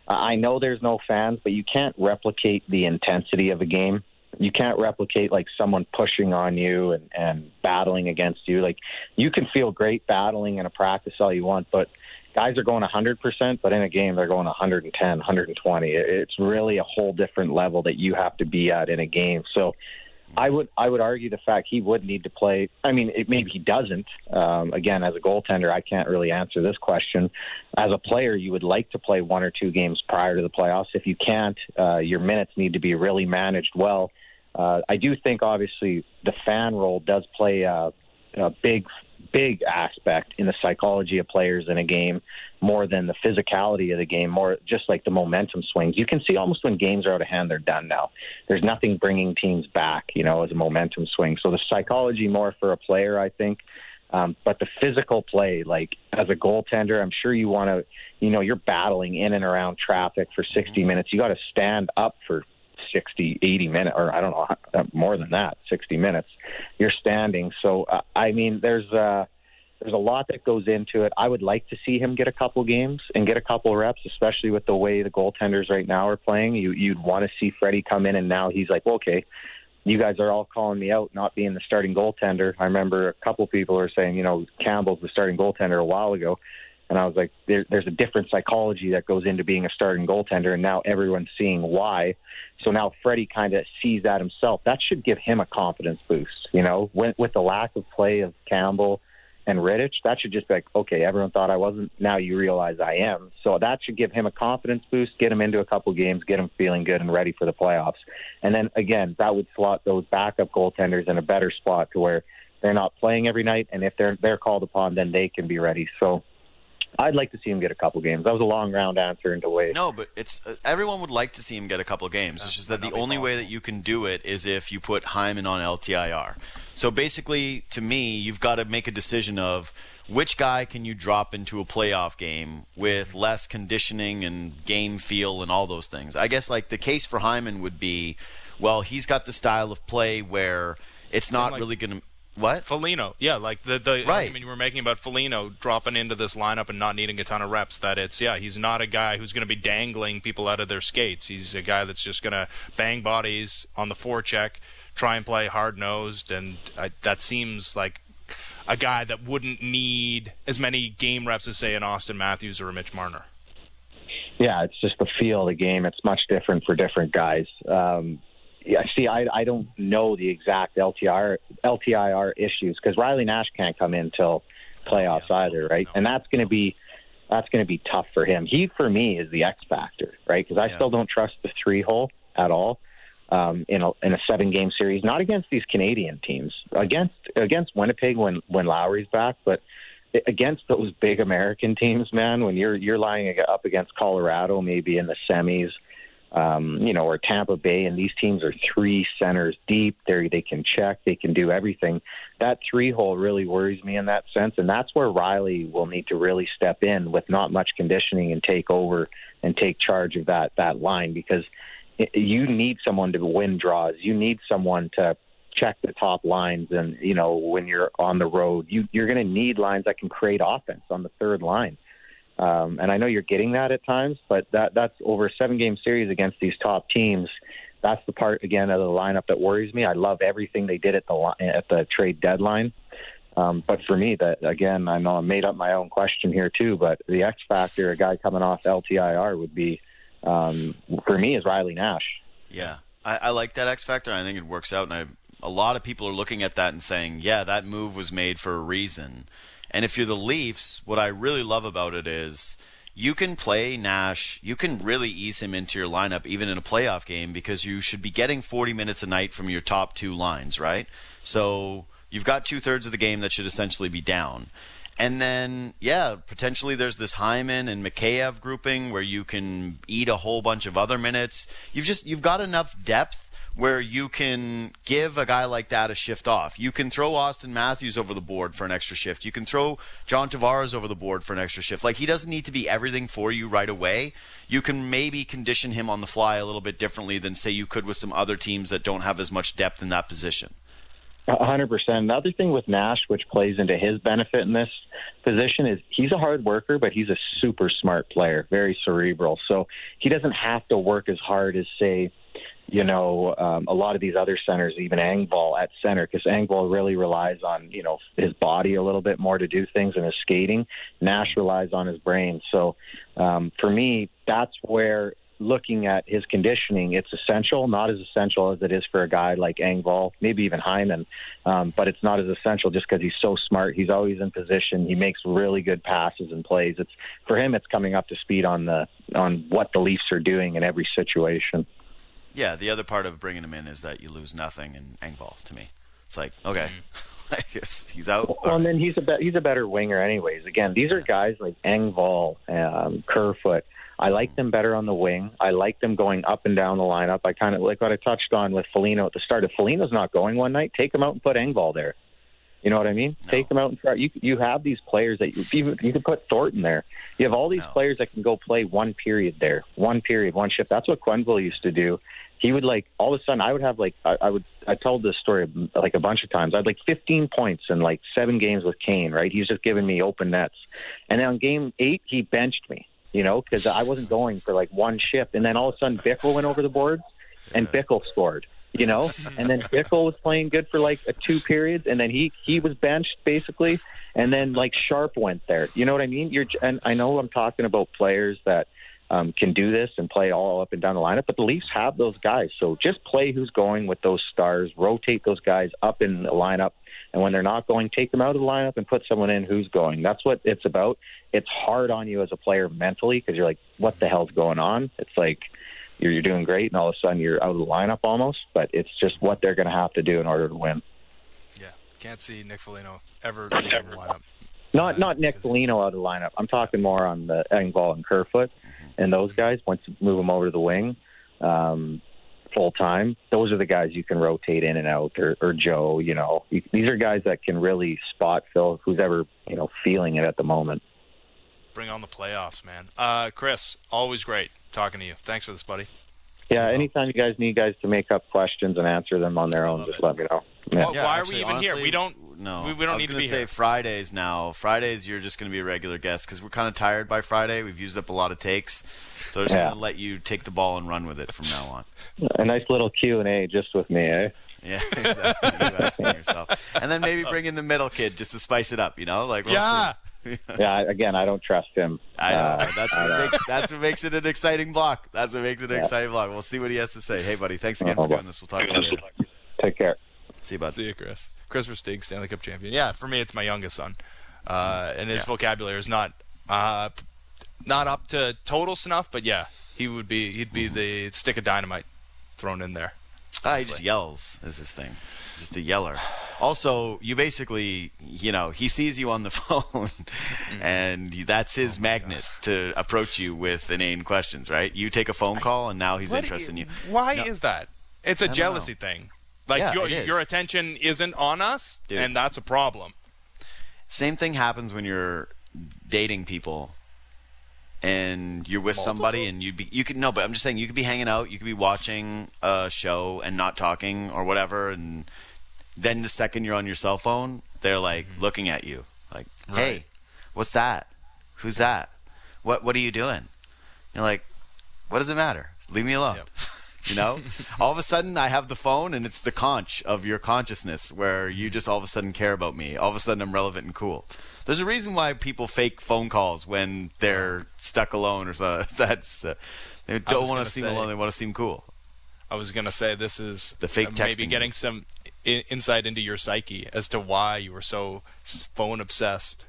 I know there's no fans, but you can't replicate the intensity of a game. You can't replicate like someone pushing on you and, and battling against you. Like you can feel great battling in a practice all you want, but guys are going 100%, but in a game they're going 110, 120. It's really a whole different level that you have to be at in a game. So I would I would argue the fact he would need to play. I mean, it, maybe he doesn't. Um, again, as a goaltender, I can't really answer this question. As a player, you would like to play one or two games prior to the playoffs. If you can't, uh, your minutes need to be really managed well. Uh, I do think obviously the fan role does play a, a big big aspect in the psychology of players in a game more than the physicality of the game, more just like the momentum swings. You can see almost when games are out of hand, they're done now. There's nothing bringing teams back, you know, as a momentum swing. So the psychology more for a player, I think. Um, but the physical play, like as a goaltender, I'm sure you want to, you know, you're battling in and around traffic for 60 minutes. You got to stand up for 60, 80 minutes, or I don't know, uh, more than that, 60 minutes. You're standing. So, uh, I mean, there's uh, there's a lot that goes into it. I would like to see him get a couple games and get a couple reps, especially with the way the goaltenders right now are playing. You, you'd want to see Freddie come in, and now he's like, well, okay, you guys are all calling me out not being the starting goaltender. I remember a couple people were saying, you know, Campbell's the starting goaltender a while ago. And I was like, there, there's a different psychology that goes into being a starting goaltender, and now everyone's seeing why. So now Freddie kind of sees that himself. That should give him a confidence boost. You know, with, with the lack of play of Campbell and Rittich, that should just be like, okay, everyone thought I wasn't. Now you realize I am. So that should give him a confidence boost, get him into a couple games, get him feeling good and ready for the playoffs. And then again, that would slot those backup goaltenders in a better spot to where they're not playing every night, and if they're they're called upon, then they can be ready. So I'd like to see him get a couple games. That was a long round answer into way. No, but it's uh, everyone would like to see him get a couple games. It's just that the only way that you can do it is if you put Hyman on LTIR. So basically, to me, you've got to make a decision of which guy can you drop into a playoff game with less conditioning and game feel and all those things. I guess like the case for Hyman would be well, he's got the style of play where it's not like- really going to. What? Foligno, yeah, like the the Right. argument you were making about Foligno dropping into this lineup and not needing a ton of reps. That it's yeah, he's not a guy who's going to be dangling people out of their skates. He's a guy that's just going to bang bodies on the forecheck, try and play hard nosed, and I, that seems like a guy that wouldn't need as many game reps as say an Austin Matthews or a Mitch Marner. Yeah, it's just the feel of the game. It's much different for different guys. Um, yeah, see, I, I don't know the exact LTIR LTIR issues because Riley Nash can't come in till playoffs either, right? And that's going to be that's going to be tough for him. He, for me, is the X factor, right? Because I Yeah. still don't trust the three hole at all um, in a in a seven game series. Not against these Canadian teams, against against Winnipeg when when Lowry's back, but against those big American teams, man. When you're you're lying up against Colorado, maybe in the semis, um, you know, or Tampa Bay, and these teams are three centers deep. They they can check, they can do everything. That three hole really worries me in that sense, and that's where Riley will need to really step in with not much conditioning and take over and take charge of that that line because you need someone to win draws. You need someone to check the top lines and you know when you're on the road you you're going to need lines that can create offense on the third line um, and I know you're getting that at times but that that's over a seven game series against these top teams. That's the part again of the lineup that worries me. I love everything they did at the at the trade deadline. Um, but for me that again I know I made up my own question here too but the X factor a guy coming off LTIR would be um, for me is Riley Nash. Yeah, I, I like that X factor. I think it works out, and I, a lot of people are looking at that and saying, "Yeah, that move was made for a reason." And if you're the Leafs, what I really love about it is you can play Nash. You can really ease him into your lineup, even in a playoff game, because you should be getting 40 minutes a night from your top two lines, right? So you've got two thirds of the game that should essentially be down. And then, yeah, potentially there's this Hyman and Mikheyev grouping where you can eat a whole bunch of other minutes. You've just you've got enough depth where you can give a guy like that a shift off. You can throw Austin Matthews over the board for an extra shift. You can throw John Tavares over the board for an extra shift. Like he doesn't need to be everything for you right away. You can maybe condition him on the fly a little bit differently than say you could with some other teams that don't have as much depth in that position. A hundred percent. Another thing with Nash, which plays into his benefit in this position, is he's a hard worker, but he's a super smart player, very cerebral. So he doesn't have to work as hard as, say, you know, um, a lot of these other centers, even Engvall at center, because Engvall really relies on, you know, his body a little bit more to do things and his skating. Nash relies on his brain. So um, for me, that's where looking at his conditioning, it's essential, not as essential as it is for a guy like Engvall, maybe even Hyman, um, but it's not as essential just because he's so smart. He's always in position. He makes really good passes and plays. It's for him. It's coming up to speed on the on what the Leafs are doing in every situation. Yeah, the other part of bringing him in is that you lose nothing in Engvall. To me, it's like okay, *laughs* I guess he's out. Well, and then he's a be- he's a better winger, anyways. Again, these are guys like Engvall, um, Kerfoot. I like them better on the wing. I like them going up and down the lineup. I kind of like what I touched on with Foligno at the start. If Foligno's not going one night, take him out and put Engvall there. You know what I mean? No. Take them out and try. You you have these players that you you, you could put Thornton there. You have all these No. players that can go play one period there, one period, one shift. That's what Quenneville used to do. He would like all of a sudden I would have like I, I would I told this story like a bunch of times. I had like 15 points in like seven games with Kane. Right? He's just giving me open nets, and then on game eight he benched me. You know, because I wasn't going for like one shift, and then all of a sudden Bickell went over the boards, and Bickell scored you know. And then Bickell was playing good for like a two periods, and then he he was benched basically, and then like Sharp went there. You know what I mean? You're and I know I'm talking about players that um, can do this and play all up and down the lineup, but the Leafs have those guys. So just play who's going with those stars, rotate those guys up in the lineup. And when they're not going, take them out of the lineup and put someone in who's going. That's what it's about. It's hard on you as a player mentally because you're like, what the hell's going on? It's like, you're, you're doing great, and all of a sudden you're out of the lineup almost. But it's just what they're going to have to do in order to win. Yeah, can't see Nick Foligno ever leaving the lineup. Not not Nick because- Foligno out of the lineup. I'm talking more on the Engvall and Kerfoot and those guys. Once you move them over to the wing, um, full time, those are the guys you can rotate in and out. Or, or Joe, you know, these are guys that can really spot fill who's ever you know feeling it at the moment. Bring on the playoffs, man. Uh, Kris, always great talking to you. Thanks for this, buddy. Yeah, anytime you guys need guys to make up questions and answer them on their own, just let me know. Yeah. Well, why are we even here? We don't- No, we- we don't I was need to gonna be say here. Fridays now. Fridays, you're just going to be a regular guest because we're kind of tired by Friday. We've used up a lot of takes, so I'm just Yeah. going to let you take the ball and run with it from now on. A nice little Q and A just with me, eh? Yeah, *laughs* exactly. you asking yourself, and then maybe bring in the middle kid just to spice it up. You know, like we'll Yeah. *laughs* Yeah, again, I don't trust him. I know. Uh, that's, I what know. makes, that's what makes it an exciting block. That's what makes it an Yeah. exciting block. We'll see what he has to say. Hey, buddy, thanks again Oh, for doing this. We'll talk to you later. Take care. See you, bud. See you, Kris. Kris Versteeg, Stanley Cup champion. Yeah, for me, it's my youngest son, uh, and his Yeah. vocabulary is not uh, not up to total snuff, but yeah, he would be he'd be the stick of dynamite thrown in there. Ah, he just yells. Is his thing. He's just a yeller. Also, you basically, you know, he sees you on the *laughs* phone, and that's his magnet to approach you with inane questions, right? You take a phone call, and now he's What interested in you. Why No. is that? It's a jealousy know. thing. Like Yeah, your your attention isn't on us, Dude. and that's a problem. Same thing happens when you're dating people and you're with somebody and you'd be you could no but i'm just saying you could be hanging out you could be watching a show and not talking or whatever and then the second you're on your cell phone they're like looking at you like hey Mm-hmm. Right. what's that who's that what what are you doing you're like what does it matter leave me alone Yep. You know? *laughs* All of a sudden i have the phone and it's the conch of your consciousness where you just all of a sudden care about me. All of a sudden i'm relevant and cool. There's a reason why people fake phone calls when they're stuck alone or so. *laughs* That's uh, they don't want gonna seem say- alone they want to seem cool. I was gonna say this is The fake uh, maybe getting some I- insight into your psyche as to why you were so phone obsessed.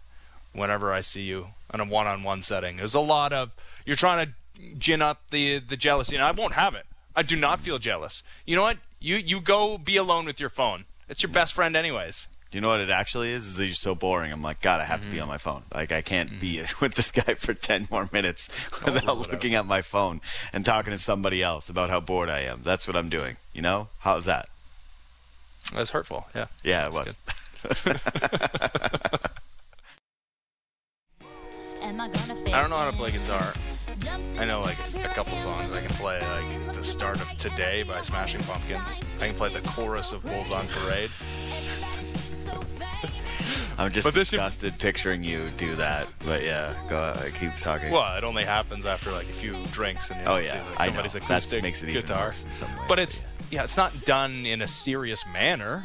Whenever I see you in a one-on-one setting, there's a lot of you're trying to gin up the the jealousy, and I won't have it. I do not feel jealous. You know what? You you go be alone with your phone. It's your best friend, anyways. Do you know what it actually is? Is that you're so boring. I'm like, God, I have to Mm-hmm. be on my phone. Like, I can't be *laughs* with this guy for ten more minutes without whatever. looking at my phone and talking to somebody else about how bored I am. That's what I'm doing. You know? How's that? That's hurtful. Yeah. Yeah, it was. *laughs* I don't know how to play guitar. I know like a couple songs. I can play like the start of Today by Smashing Pumpkins. I can play the chorus of Bulls on Parade. *laughs* I'm just But this disgusted picturing you do that. But yeah, go. Uh, keep talking. Well, it only happens after like a few drinks and you know, Oh, yeah. like, I know. somebody's That acoustic makes it even guitar. worse in some ways, but it's yeah, it's not done in a serious manner.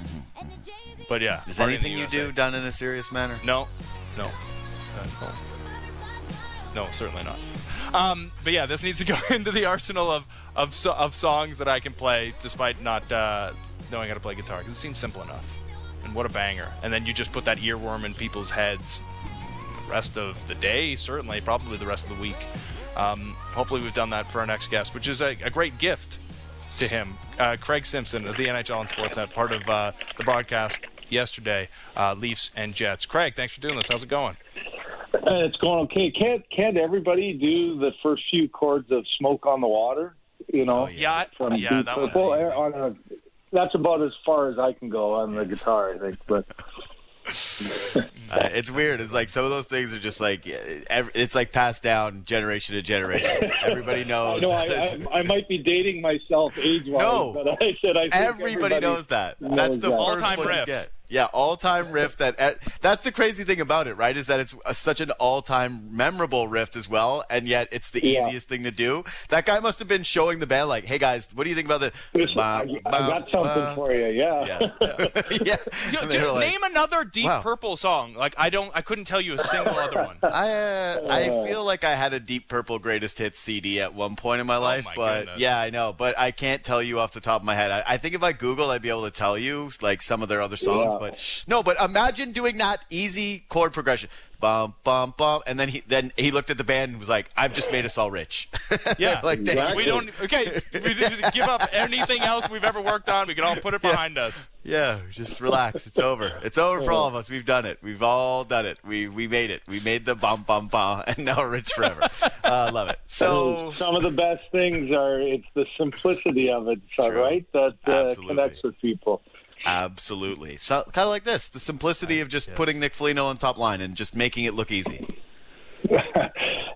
But yeah, Is party in the anything you do done in a serious manner? No, no, Uh, no, no, certainly not. Um, but yeah, this needs to go *laughs* into the arsenal of of of songs that I can play, despite not uh, knowing how to play guitar, because it seems simple enough. And what a banger! And then you just put that earworm in people's heads. The rest of the day, certainly, probably the rest of the week. Um, hopefully, we've done that for our next guest, which is a, a great gift to him. Uh, Craig Simpson of the NHL and Sportsnet, part of uh, the broadcast yesterday, uh, Leafs and Jets. Craig, thanks for doing this. How's it going? Uh, it's going okay. Can't can't everybody do the first few chords of "Smoke on the Water"? You know, Oh, Yeah, from yeah, Deep that one's Purple. easy. On a, that's about as far as I can go on the guitar, I think. But *laughs* Uh, it's weird. It's like some of those things are just like uh, it's like passed down generation to generation. Everybody *laughs* knows. know I, I, I might be dating myself age-wise, No. but I said I think Everybody, knows that. knows That's the that. first All-time one you riff. get. Yeah, all-time riff. That uh, that's the crazy thing about it, right? Is that it's a, such an all-time memorable riff as well, and yet it's the Yeah. easiest thing to do. That guy must have been showing the band like, "Hey guys, what do you think about the?" This- Ba- I, I got something ba- for you. Yeah. Yeah, *laughs* yeah. Yo, And dude, like, name another Deep Wow. Purple song. Like I don't, I couldn't tell you a single other one. *laughs* I uh, I feel like I had a Deep Purple Greatest Hits CD at one point in my life, Oh my but goodness. yeah, I know, but I can't tell you off the top of my head. I, I think if I Google, I'd be able to tell you like some of their other songs, Yeah. but no. But imagine doing that easy chord progression, bum bum bum, and then he then he looked at the band and was like, "I've just made us all rich." *laughs* Yeah, like Exactly. we don't. Okay, we give up anything else we've ever worked on. We can all put it behind us. yeah, just relax. It's over. It's over for all of us. We've done it. We've all done it. We we made it. We made the bum bum bum, *laughs* and now we're rich forever. uh, love it. So. some of the best things are it's the simplicity of it, so, right? That uh, connects with people. Absolutely. So kind of like this, the simplicity of just putting Nick Foligno on top line and just making it look easy. *laughs*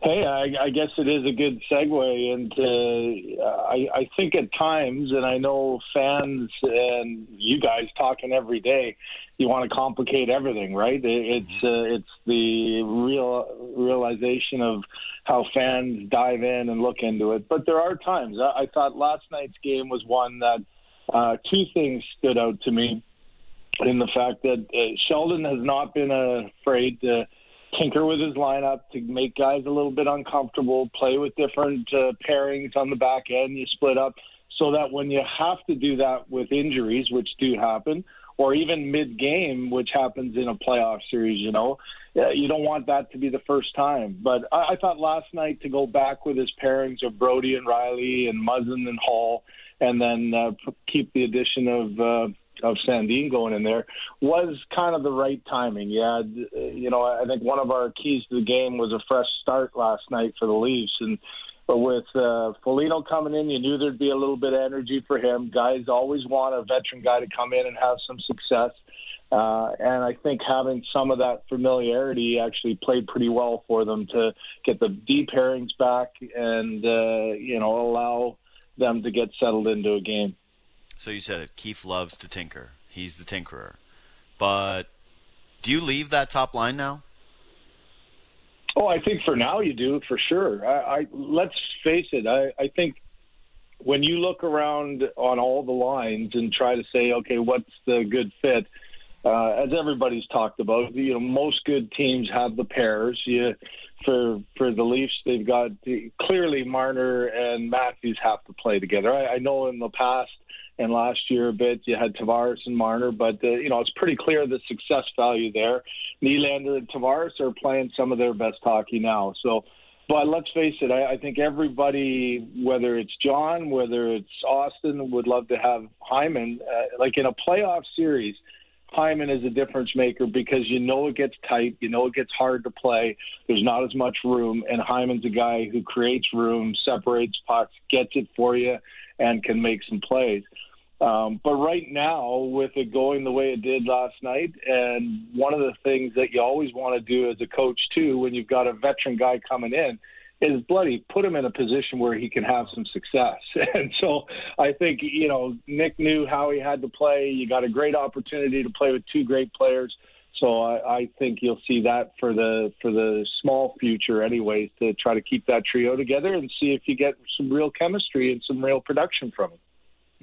Hey, I, I guess it is a good segue, and uh, I, I think at times, and I know fans and you guys talking every day, you want to complicate everything, right? It's uh, it's the real realization of how fans dive in and look into it. But there are times. I, I thought last night's game was one that uh, two things stood out to me in the fact that uh, Sheldon has not been afraid to tinker with his lineup to make guys a little bit uncomfortable, play with different uh, pairings on the back end. You split up so that when you have to do that with injuries, which do happen, or even mid game, which happens in a playoff series, you know, you don't want that to be the first time. But I, I thought last night to go back with his pairings of Brodie and Rielly and Muzzin and Hall, and then uh, keep the addition of. Uh, of Sandin going in there was kind of the right timing. Yeah, you know, I think one of our keys to the game was a fresh start last night for the Leafs, and but with uh, Foligno coming in, you knew there'd be a little bit of energy for him. Guys always want a veteran guy to come in and have some success. Uh, and I think having some of that familiarity actually played pretty well for them to get the deep pairings back and uh, you know allow them to get settled into a game. So you said it. Keefe loves to tinker. He's the tinkerer. But do you leave that top line now? Oh, I think for now you do for sure. I, I let's face it. I, I think when you look around on all the lines and try to say, okay, what's the good fit? Uh, as everybody's talked about, you know, most good teams have the pairs. You, for for the Leafs, they've got clearly Marner and Matthews have to play together. I, I know in the past and last year a bit you had Tavares and Marner, but uh, you know it's pretty clear the success value there. Nylander and Tavares are playing some of their best hockey now. So, but let's face it, I, I think everybody, whether it's John, whether it's Austin, would love to have Hyman. Uh, like in a playoff series, Hyman is a difference maker because you know it gets tight, you know it gets hard to play. There's not as much room, and Hyman's a guy who creates room, separates pucks, gets it for you, and can make some plays. Um, but right now, with it going the way it did last night, and one of the things that you always want to do as a coach too, when you've got a veteran guy coming in, is bloody put him in a position where he can have some success. *laughs* And so I think you know Nick knew how he had to play. You got a great opportunity to play with two great players. So I, I think you'll see that for the for the small future, anyways, to try to keep that trio together and see if you get some real chemistry and some real production from it.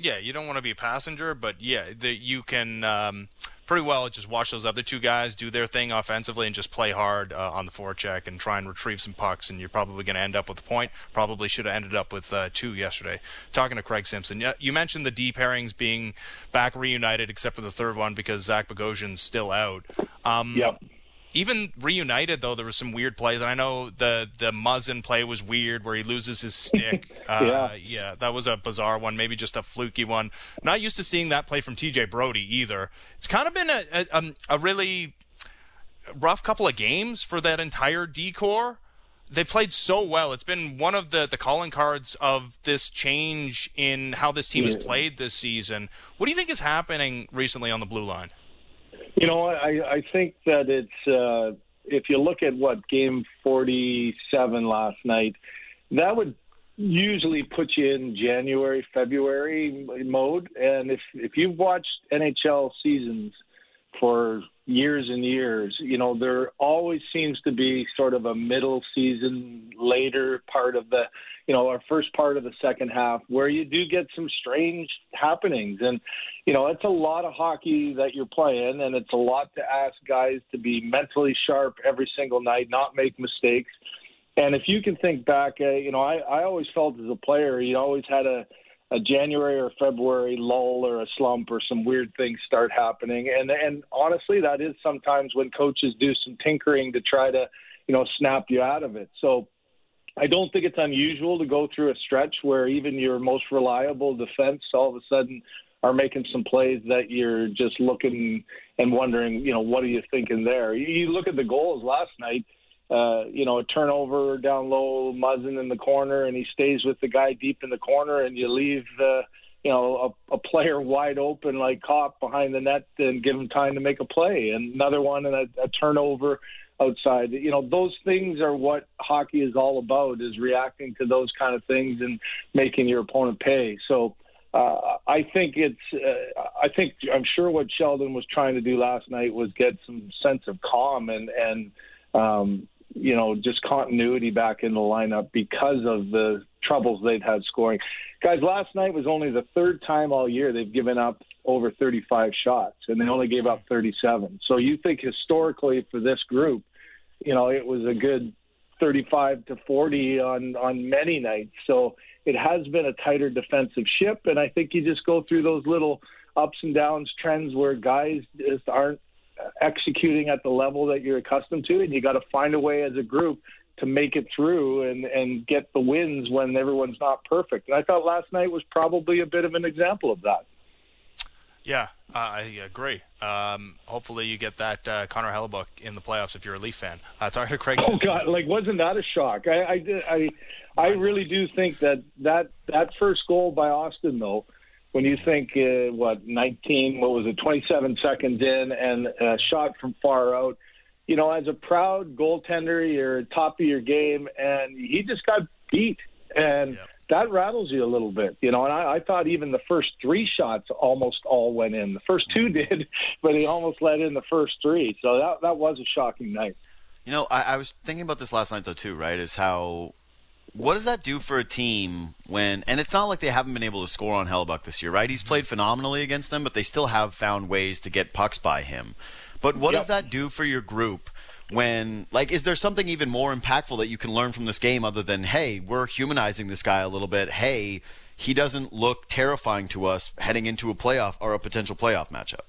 Yeah, you don't want to be a passenger, but yeah, the, you can um, pretty well just watch those other two guys do their thing offensively and just play hard uh, on the forecheck and try and retrieve some pucks, and you're probably going to end up with a point. Probably should have ended up with uh, two yesterday. Talking to Craig Simpson, you mentioned the D pairings being back reunited, except for the third one because Zach Bogosian's still out. Um, yep even reunited though there was some weird plays and i know the the muzzin play was weird where he loses his stick *laughs* uh, yeah. yeah that was a bizarre one maybe just a fluky one not used to seeing that play from tj brodie either it's kind of been a, a, um, a really rough couple of games for that entire D corps they played so well. It's been one of the, the calling cards of this change in how this team yeah. has played this season. What do you think is happening recently on the blue line? You know, I, I think that it's uh, if you look at what game 47 last night, that would usually put you in January, February mode. And if if you've watched NHL seasons for years and years, you know, there always seems to be sort of a middle season, later part of the, you know, our first part of the second half where you do get some strange happenings. And, you know, it's a lot of hockey that you're playing, and it's a lot to ask guys to be mentally sharp every single night, not make mistakes. And if you can think back, uh, you know, I, I always felt as a player, you always had a, a January or February lull or a slump or some weird things start happening. And and honestly, that is sometimes when coaches do some tinkering to try to, you know, snap you out of it. So I don't think it's unusual to go through a stretch where even your most reliable defense all of a sudden are making some plays that you're just looking and wondering, you know, what are you thinking there? You look at the goals last night uh, you know, a turnover down low, Muzzin in the corner, and he stays with the guy deep in the corner, and you leave, you know, a, a player *laughs* wide open like Copp behind the net and give him time to make a play. And another one, and a, a turnover outside. You know, those things are what hockey is all about: is reacting to those kind of things and making your opponent pay. So. Uh, I think it's. Uh, I think I'm sure what Sheldon was trying to do last night was get some sense of calm and and um, you know just continuity back in the lineup because of the troubles they've had scoring. Guys, last night was only the third time all year they've given up over 35 shots, and they only gave up 37. So you think historically for this group, you know, it was a good 35 to 40 on on many nights. So it has been a tighter defensive ship, and I think you just go through those little ups and downs trends where guys just aren't executing at the level that you're accustomed to, and you got to find a way as a group to make it through and and get the wins when everyone's not perfect. And I thought last night was probably a bit of an example of that. Yeah, uh, I agree. Um, hopefully, you get that uh, Connor Hellebuyck in the playoffs if you're a Leaf fan. Uh, talking to Craig. *laughs* Oh God, like wasn't that a shock? I I I, I really do think that that that first goal by Austin though, when you think uh, what 19, what was it, 27 seconds in, and a shot from far out. You know, as a proud goaltender, you're top of your game, and he just got beat, and. Yep that rattles you a little bit, you know. And I, I thought even the first three shots almost all went in. The first two *laughs* did, but he almost let in the first three. So that that was a shocking night. You know, I, I was thinking about this last night though too. Right, is how what does that do for a team when and it's not like they haven't been able to score on Hellebuyck this year, right? He's played phenomenally against them, but they still have found ways to get pucks by him. But what yep. does that do for your group when like is there something even more impactful that you can learn from this game other than hey we're humanizing this guy a little bit hey he doesn't look terrifying to us heading into a playoff or a potential playoff matchup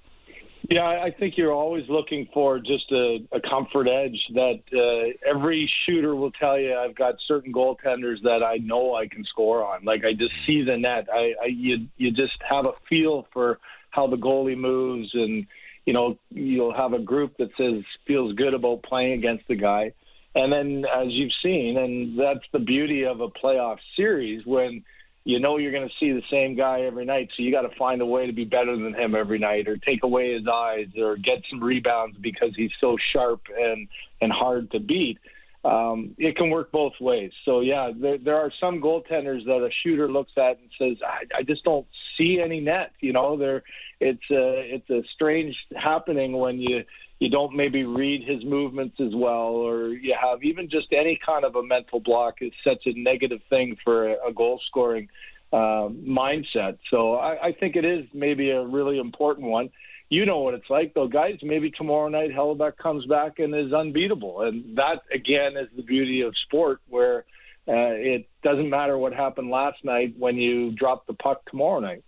yeah i think you're always looking for just a, a comfort edge that uh, every shooter will tell you i've got certain goaltenders that i know i can score on like i just see the net i, I you, you just have a feel for how the goalie moves and you know, you'll have a group that says feels good about playing against the guy. And then, as you've seen, and that's the beauty of a playoff series when you know you're going to see the same guy every night. So you got to find a way to be better than him every night, or take away his eyes, or get some rebounds because he's so sharp and and hard to beat. Um, it can work both ways. So yeah, there, there are some goaltenders that a shooter looks at and says, I, I just don't see any net. You know, there it's a it's a strange happening when you you don't maybe read his movements as well, or you have even just any kind of a mental block is such a negative thing for a, goal scoring uh, mindset. So I, I think it is maybe a really important one. You know what it's like, though, guys. Maybe tomorrow night Hellebuyck comes back and is unbeatable, and that again is the beauty of sport, where uh, it doesn't matter what happened last night when you drop the puck tomorrow night.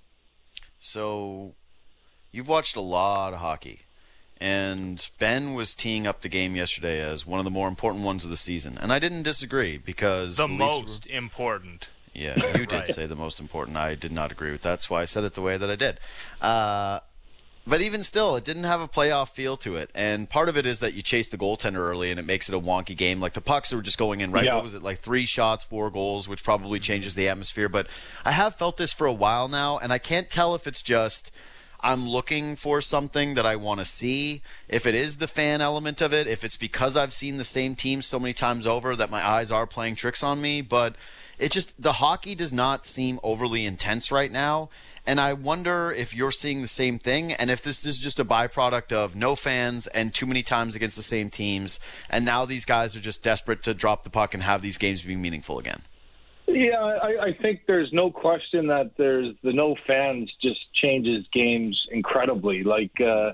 So, you've watched a lot of hockey, and Ben was teeing up the game yesterday as one of the more important ones of the season, and I didn't disagree because the, the most were... important. Yeah, you did right. say the most important. I did not agree with that, that's why I said it the way that I did. Uh, but even still, it didn't have a playoff feel to it. And part of it is that you chase the goaltender early and it makes it a wonky game. Like the pucks were just going in, right? Yeah. What was it? Like three shots, four goals, which probably changes the atmosphere. But I have felt this for a while now, and I can't tell if it's just I'm looking for something that I want to see. If it is the fan element of it, if it's because I've seen the same team so many times over that my eyes are playing tricks on me. But it just, the hockey does not seem overly intense right now. And I wonder if you're seeing the same thing and if this is just a byproduct of no fans and too many times against the same teams. And now these guys are just desperate to drop the puck and have these games be meaningful again. Yeah, I, I think there's no question that there's the no fans just changes games incredibly. Like uh,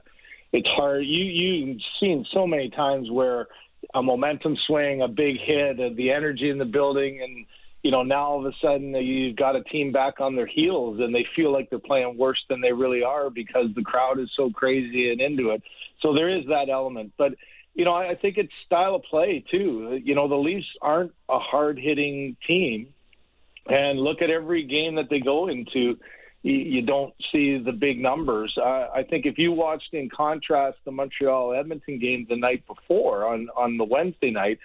it's hard. You you've seen so many times where a momentum swing, a big hit, uh, the energy in the building, and you know, now all of a sudden you've got a team back on their heels and they feel like they're playing worse than they really are because the crowd is so crazy and into it. So there is that element. But, you know, I think it's style of play too. You know, the Leafs aren't a hard hitting team. And look at every game that they go into, you, don't see the big numbers. I think if you watched in contrast the Montreal Edmonton game the night before on, on the Wednesday night,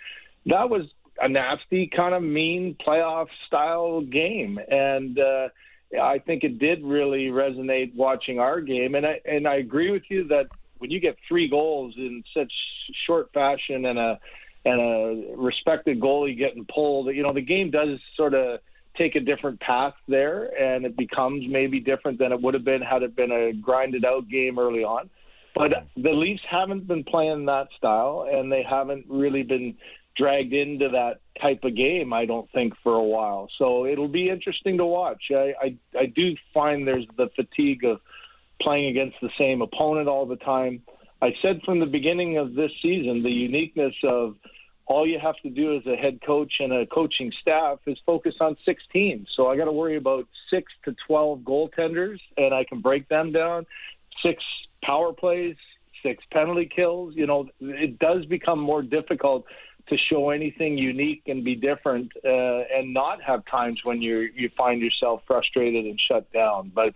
that was a nasty kind of mean playoff style game, and uh, I think it did really resonate watching our game. And I and I agree with you that when you get three goals in such short fashion and a and a respected goalie getting pulled, you know, the game does sort of take a different path there, and it becomes maybe different than it would have been had it been a grinded out game early on. But the Leafs haven't been playing that style, and they haven't really been dragged into that type of game. I don't think for a while. So it'll be interesting to watch. I I, I do find there's the fatigue of playing against the same opponent all the time. I said from the beginning of this season the uniqueness of all you have to do as a head coach and a coaching staff is focus on six teams. So I got to worry about six to 12 goaltenders, and I can break them down. Six power plays, six penalty kills. You know, it does become more difficult to show anything unique and be different, uh, and not have times when you you find yourself frustrated and shut down. But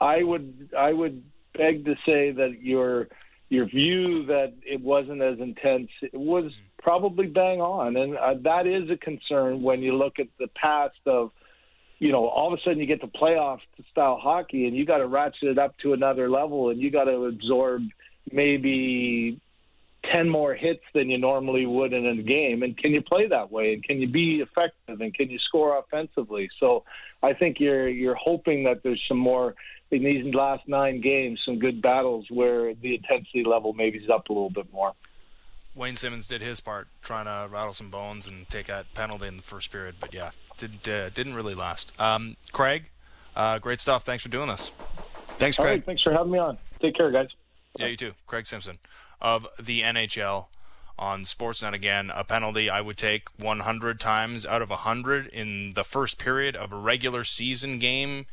I would I would beg to say that your your view that it wasn't as intense it was probably bang on, and uh, that is a concern when you look at the past of, you know, all of a sudden you get to playoff style hockey, and you got to ratchet it up to another level, and you got to absorb maybe 10 more hits than you normally would in a game. And can you play that way? And can you be effective? And can you score offensively? So i think you're you're hoping that there's some more in these last 9 games some good battles where the intensity level maybe is up a little bit more Wayne Simmonds did his part, trying to rattle some bones and take that penalty in the first period. But yeah, didn't uh, didn't really last. Um, Craig, uh, great stuff. Thanks for doing this. Thanks, Craig. right, thanks for having me on take care guys Yeah, you too. Craig Simpson of the NHL on Sportsnet again. A penalty I would take 100 times out of 100 in the first period of a regular season game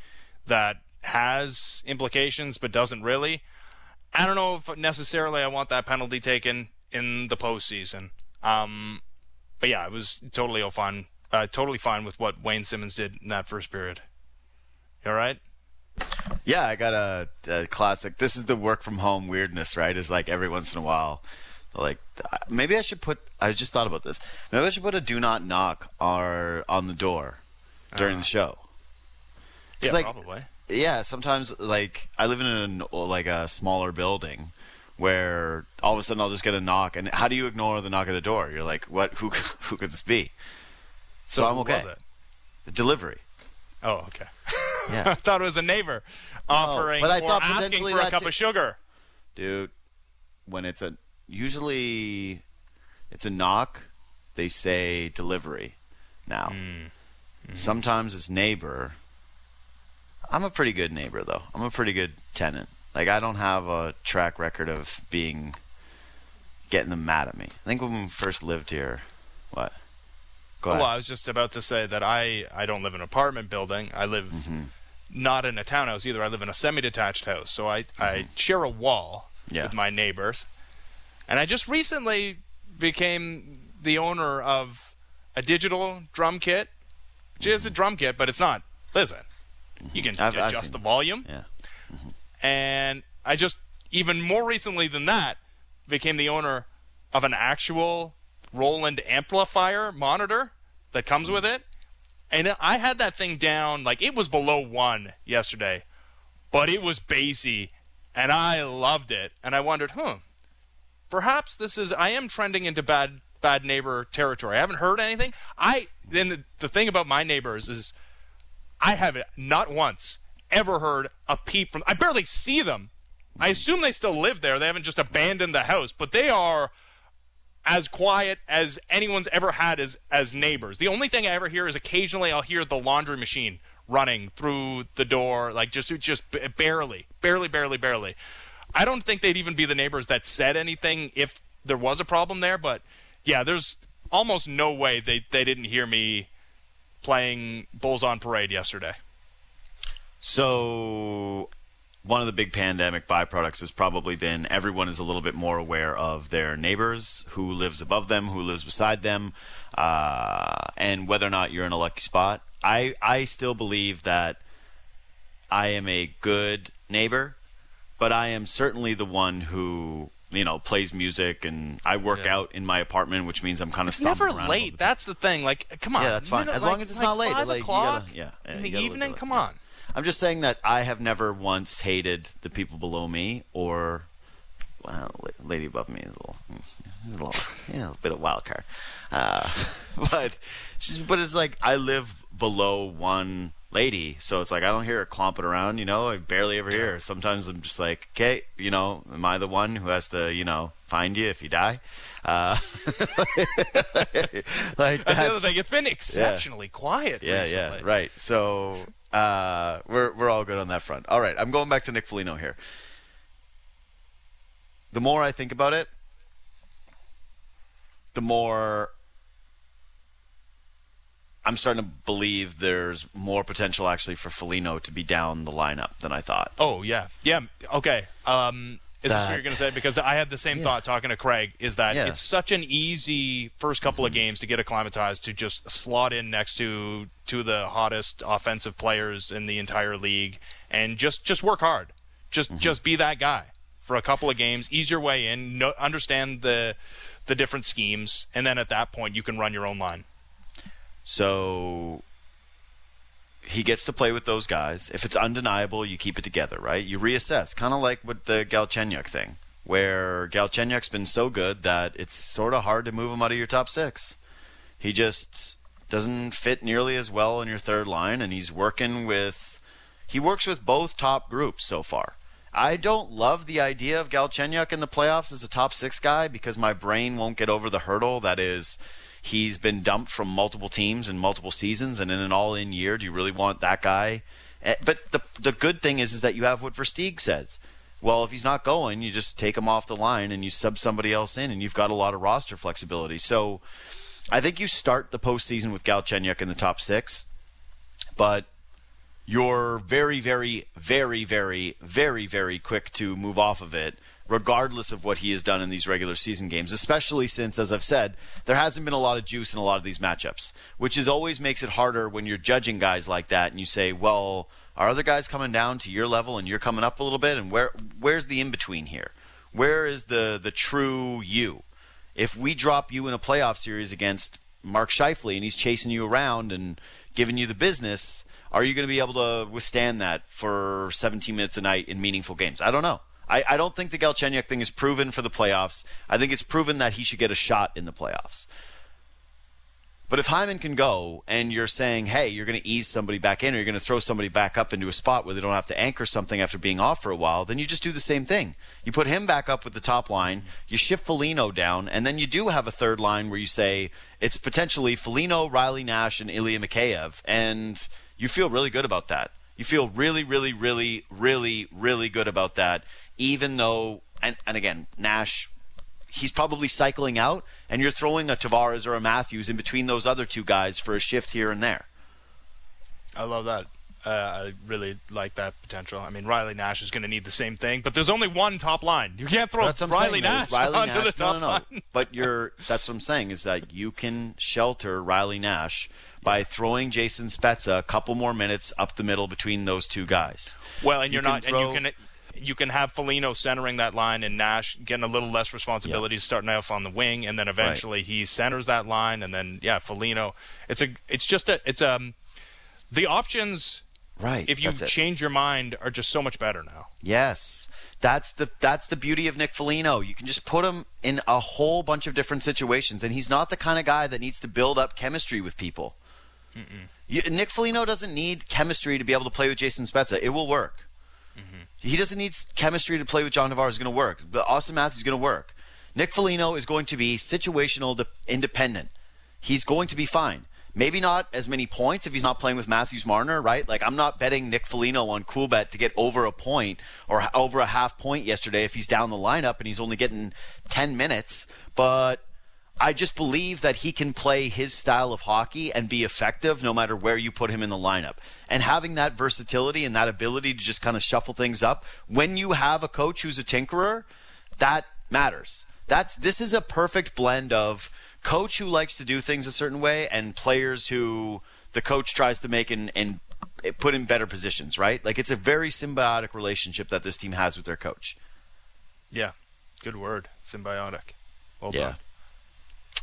that has implications but doesn't really. I don't know if necessarily I want that penalty taken in the postseason. Um, but yeah, it was totally fine. Uh, totally fine with what Wayne Simmonds did in that first period. You all right? Yeah, I got a, a classic. This is the work from home weirdness, right? Is like every once in a while, like maybe I should put. I just thought about this. Maybe I should put a do not knock or on the door during the show. Yeah, like, probably. Yeah, sometimes like I live in an, like a smaller building where all of a sudden I'll just get a knock, and how do you ignore the knock at the door? You're like, what? Who? *laughs* Who could this be? So, I'm okay. Was it? The delivery. Oh, okay. Yeah. *laughs* I thought it was a neighbor offering but I or asking for a cup of sugar. dude when it's a usually it's a knock they say delivery now hmm. mm-hmm. sometimes it's neighbor i'm a pretty good neighbor though i'm a pretty good tenant like i don't have a track record of being getting them mad at me i think when we first lived here what go ahead Well, I was just about to say that I I don't live in an apartment building. I live Mm-hmm. not in a townhouse either. I live in a semi-detached house, so I I share a wall Mm-hmm. Yeah. with my neighbors. And I just recently became the owner of a digital drum kit. Which is a drum kit, but it's not. Listen, you can Mm-hmm. I've- I've adjust the volume. yeah and I just even more recently than that became the owner of an actual Roland amplifier monitor that comes with it. And I had that thing down like it was below 1 yesterday, but it was bassy and I loved it and I wondered, "Huh. Perhaps this is I am trending into bad bad neighbor territory. I haven't heard anything. I then the, the thing about my neighbors is I haven't not once ever heard a peep from. I barely see them. I assume they still live there. They haven't just abandoned the house, but they are as quiet as anyone's ever had as as neighbors. The only thing I ever hear is occasionally I'll hear the laundry machine running through the door, like just just barely, barely, barely, barely. I don't think they'd even be the neighbors that said anything if there was a problem there, but yeah, there's almost no way they they didn't hear me playing Bulls on Parade yesterday. So, one of the big pandemic byproducts has probably been everyone is a little bit more aware of their neighbors, who lives above them, who lives beside them, uh, and whether or not you're in a lucky spot. I I still believe that I am a good neighbor, but I am certainly the one who you know plays music and I work Yeah. out in my apartment, which means I'm kind of Never around late. bit. That's the thing. Like, come on. Yeah, that's fine. Minute- As long like- as it's like not late, Five like, you o'clock gotta- yeah, in the evening. Come on. I'm just saying that I have never once hated the people below me or well, lady above me is a little, is a little, yeah, a bit of wild card. Uh, *laughs* but she's, but it's like I live below one lady, so it's like I don't hear her clomping around. You know, I barely ever hear. her. Sometimes I'm just like, okay, you know, am I the one who has to, you know, find you if you die? Uh, *laughs* like That's the other thing. It's been exceptionally quiet. yeah, recently. yeah, right. So uh, we're we're all good on that front. All right, I'm going back to Nick Foligno here. The more I think about it, the more I'm starting to believe there's more potential actually for Foligno to be down the lineup than I thought. Oh yeah, yeah. Okay. Um, is this what you're going to say? Because I had the same Yeah. thought talking to Craig. Is that Yeah. it's such an easy first couple of games to get acclimatized to just slot in next to to the hottest offensive players in the entire league and just just work hard. Just Mm-hmm. just be that guy for a couple of games. Ease your way in. No, understand the the different schemes, and then at that point you can run your own line. So he gets to play with those guys. If it's undeniable, you keep it together, right? You reassess, kind of like with the Galchenyuk thing, where Galchenyuk's been so good that it's sort of hard to move him out of your top six. He just doesn't fit nearly as well in your third line, and he's working with. He works with both top groups so far. I don't love the idea of Galchenyuk in the playoffs as a top six guy because my brain won't get over the hurdle that is he's been dumped from multiple teams in multiple seasons, and in an all-in year, do you really want that guy? Eh, But the the good thing is is that you have what Versteeg says. Well, if he's not going, you just take him off the line and you sub somebody else in, and you've got a lot of roster flexibility. So, I think you start the postseason with Galchenyuk in the top six, but you're very, very, very, very, very, very quick to move off of it, regardless of what he has done in these regular season games, especially since, as I've said, there hasn't been a lot of juice in a lot of these matchups, which is always makes it harder when you're judging guys like that and you say, well, are other guys coming down to your level and you're coming up a little bit? And where where's the in between here? Where is the the true you? If we drop you in a playoff series against Mark Scheifele and he's chasing you around and giving you the business, are you going to be able to withstand that for 17 minutes a night in meaningful games? I don't know. I, I don't think the Galchenyuk thing is proven for the playoffs. I think it's proven that he should get a shot in the playoffs. But if Hyman can go and you're saying, hey, you're going to ease somebody back in or you're going to throw somebody back up into a spot where they don't have to anchor something after being off for a while, then you just do the same thing. You put him back up with the top line, you shift Foligno down, and then you do have a third line where you say it's potentially Foligno, Riley Nash, and Ilya Mikheyev. And you feel really good about that. You feel really, really, really, really, really good about that, even though, and, and again, Nash he's probably cycling out, and you're throwing a Tavares or a Matthews in between those other two guys for a shift here and there. I love that. Uh, I really like that potential. I mean, Riley Nash is going to need the same thing, but there's only one top line. You can't throw That's Riley saying. Nash Riley onto Nash. the top no, no, no. line. *laughs* But you're that's what I'm saying is that you can shelter Riley Nash by throwing Jason Spezza a couple more minutes up the middle between those two guys. Well, and You you're not, throw- and you can you can have Foligno centering that line and Nash getting a little less responsibility starting off on the wing, and then eventually he centers that line, and then yeah, Foligno. It's a it's just a it's um the options Right. if you change your mind are just so much better now. Yes. That's the that's the beauty of Nick Foligno. You can just put him in a whole bunch of different situations, and he's not the kind of guy that needs to build up chemistry with people. You, Nick Foligno doesn't need chemistry to be able to play with Jason Spezza. It will work. He doesn't need chemistry to play with John Tavares. is going to work. But Auston Matthews is going to work. Nick Foligno is going to be situational de- independent. He's going to be fine. Maybe not as many points if he's not playing with Matthews Marner, right? Like I'm not betting Nick Foligno on Coolbet to get over a point or over a half point yesterday if he's down the lineup and he's only getting 10 minutes. But I just believe that he can play his style of hockey and be effective no matter where you put him in the lineup. And having that versatility and that ability to just kind of shuffle things up when you have a coach who's a tinkerer, that matters. That's this is a perfect blend of coach who likes to do things a certain way and players who the coach tries to make and, and put in better positions, right? Like it's a very symbiotic relationship that this team has with their coach. Yeah, good word, symbiotic. Well Yeah. done.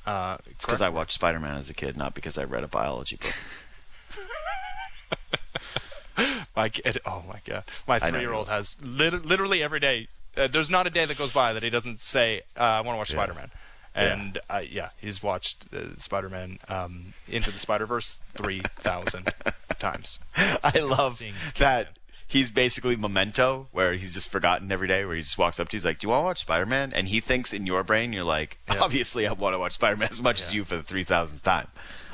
Uh, It's because I watched Spider Man as a kid, not because I read a biology book. *laughs* My kid, oh my god, my three-year-old has lit- literally every day Uh, there's not a day that goes by that he doesn't say, uh, "I want to watch Spider-Man." And uh, yeah, he's watched uh, Spider-Man um, Into the Spider-Verse three thousand *laughs* times. I love Seeing that he's basically Memento, where he's just forgotten every day, where he just walks up to you, he's like, "Do you want to watch Spider Man?" And he thinks in your brain, you're like, Yeah. "Obviously, I want to watch Spider Man as much as you for the three thousandth time.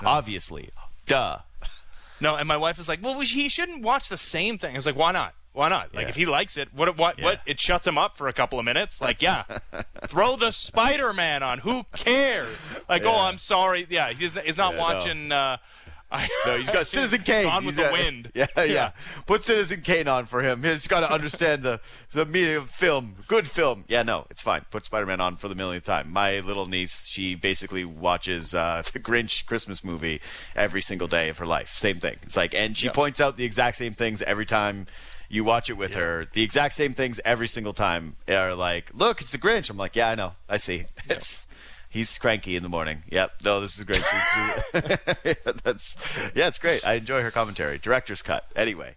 Obviously, duh." No, and my wife was like, "Well, we- he shouldn't watch the same thing." I was like, "Why not? Why not? Like, Yeah. if he likes it, what? What? Yeah. What? It shuts him up for a couple of minutes. Like, yeah, *laughs* throw the Spider-Man on. Who cares? Like, oh, I'm sorry. Yeah, he's he's not Yeah, no. watching. Uh, I, No, he's got *laughs* Citizen Kane. Gone with He's the got- wind. *laughs* Yeah, yeah, Put Citizen Kane on for him. He's got to understand the the meaning of film. Good film. Yeah, no, it's fine. Put Spider Man on for the millionth time. My little niece, she basically watches uh, *laughs* the Grinch Christmas movie every single day of her life. Same thing. It's like, and she Yep. points out the exact same things every time. You watch it with her. The exact same things every single time are like, "Look, it's the Grinch." I'm like, "Yeah, I know. I see." It's He's cranky in the morning. Yep. No, this is great. *laughs* *laughs* That's yeah, it's great. I enjoy her commentary. Director's cut. Anyway,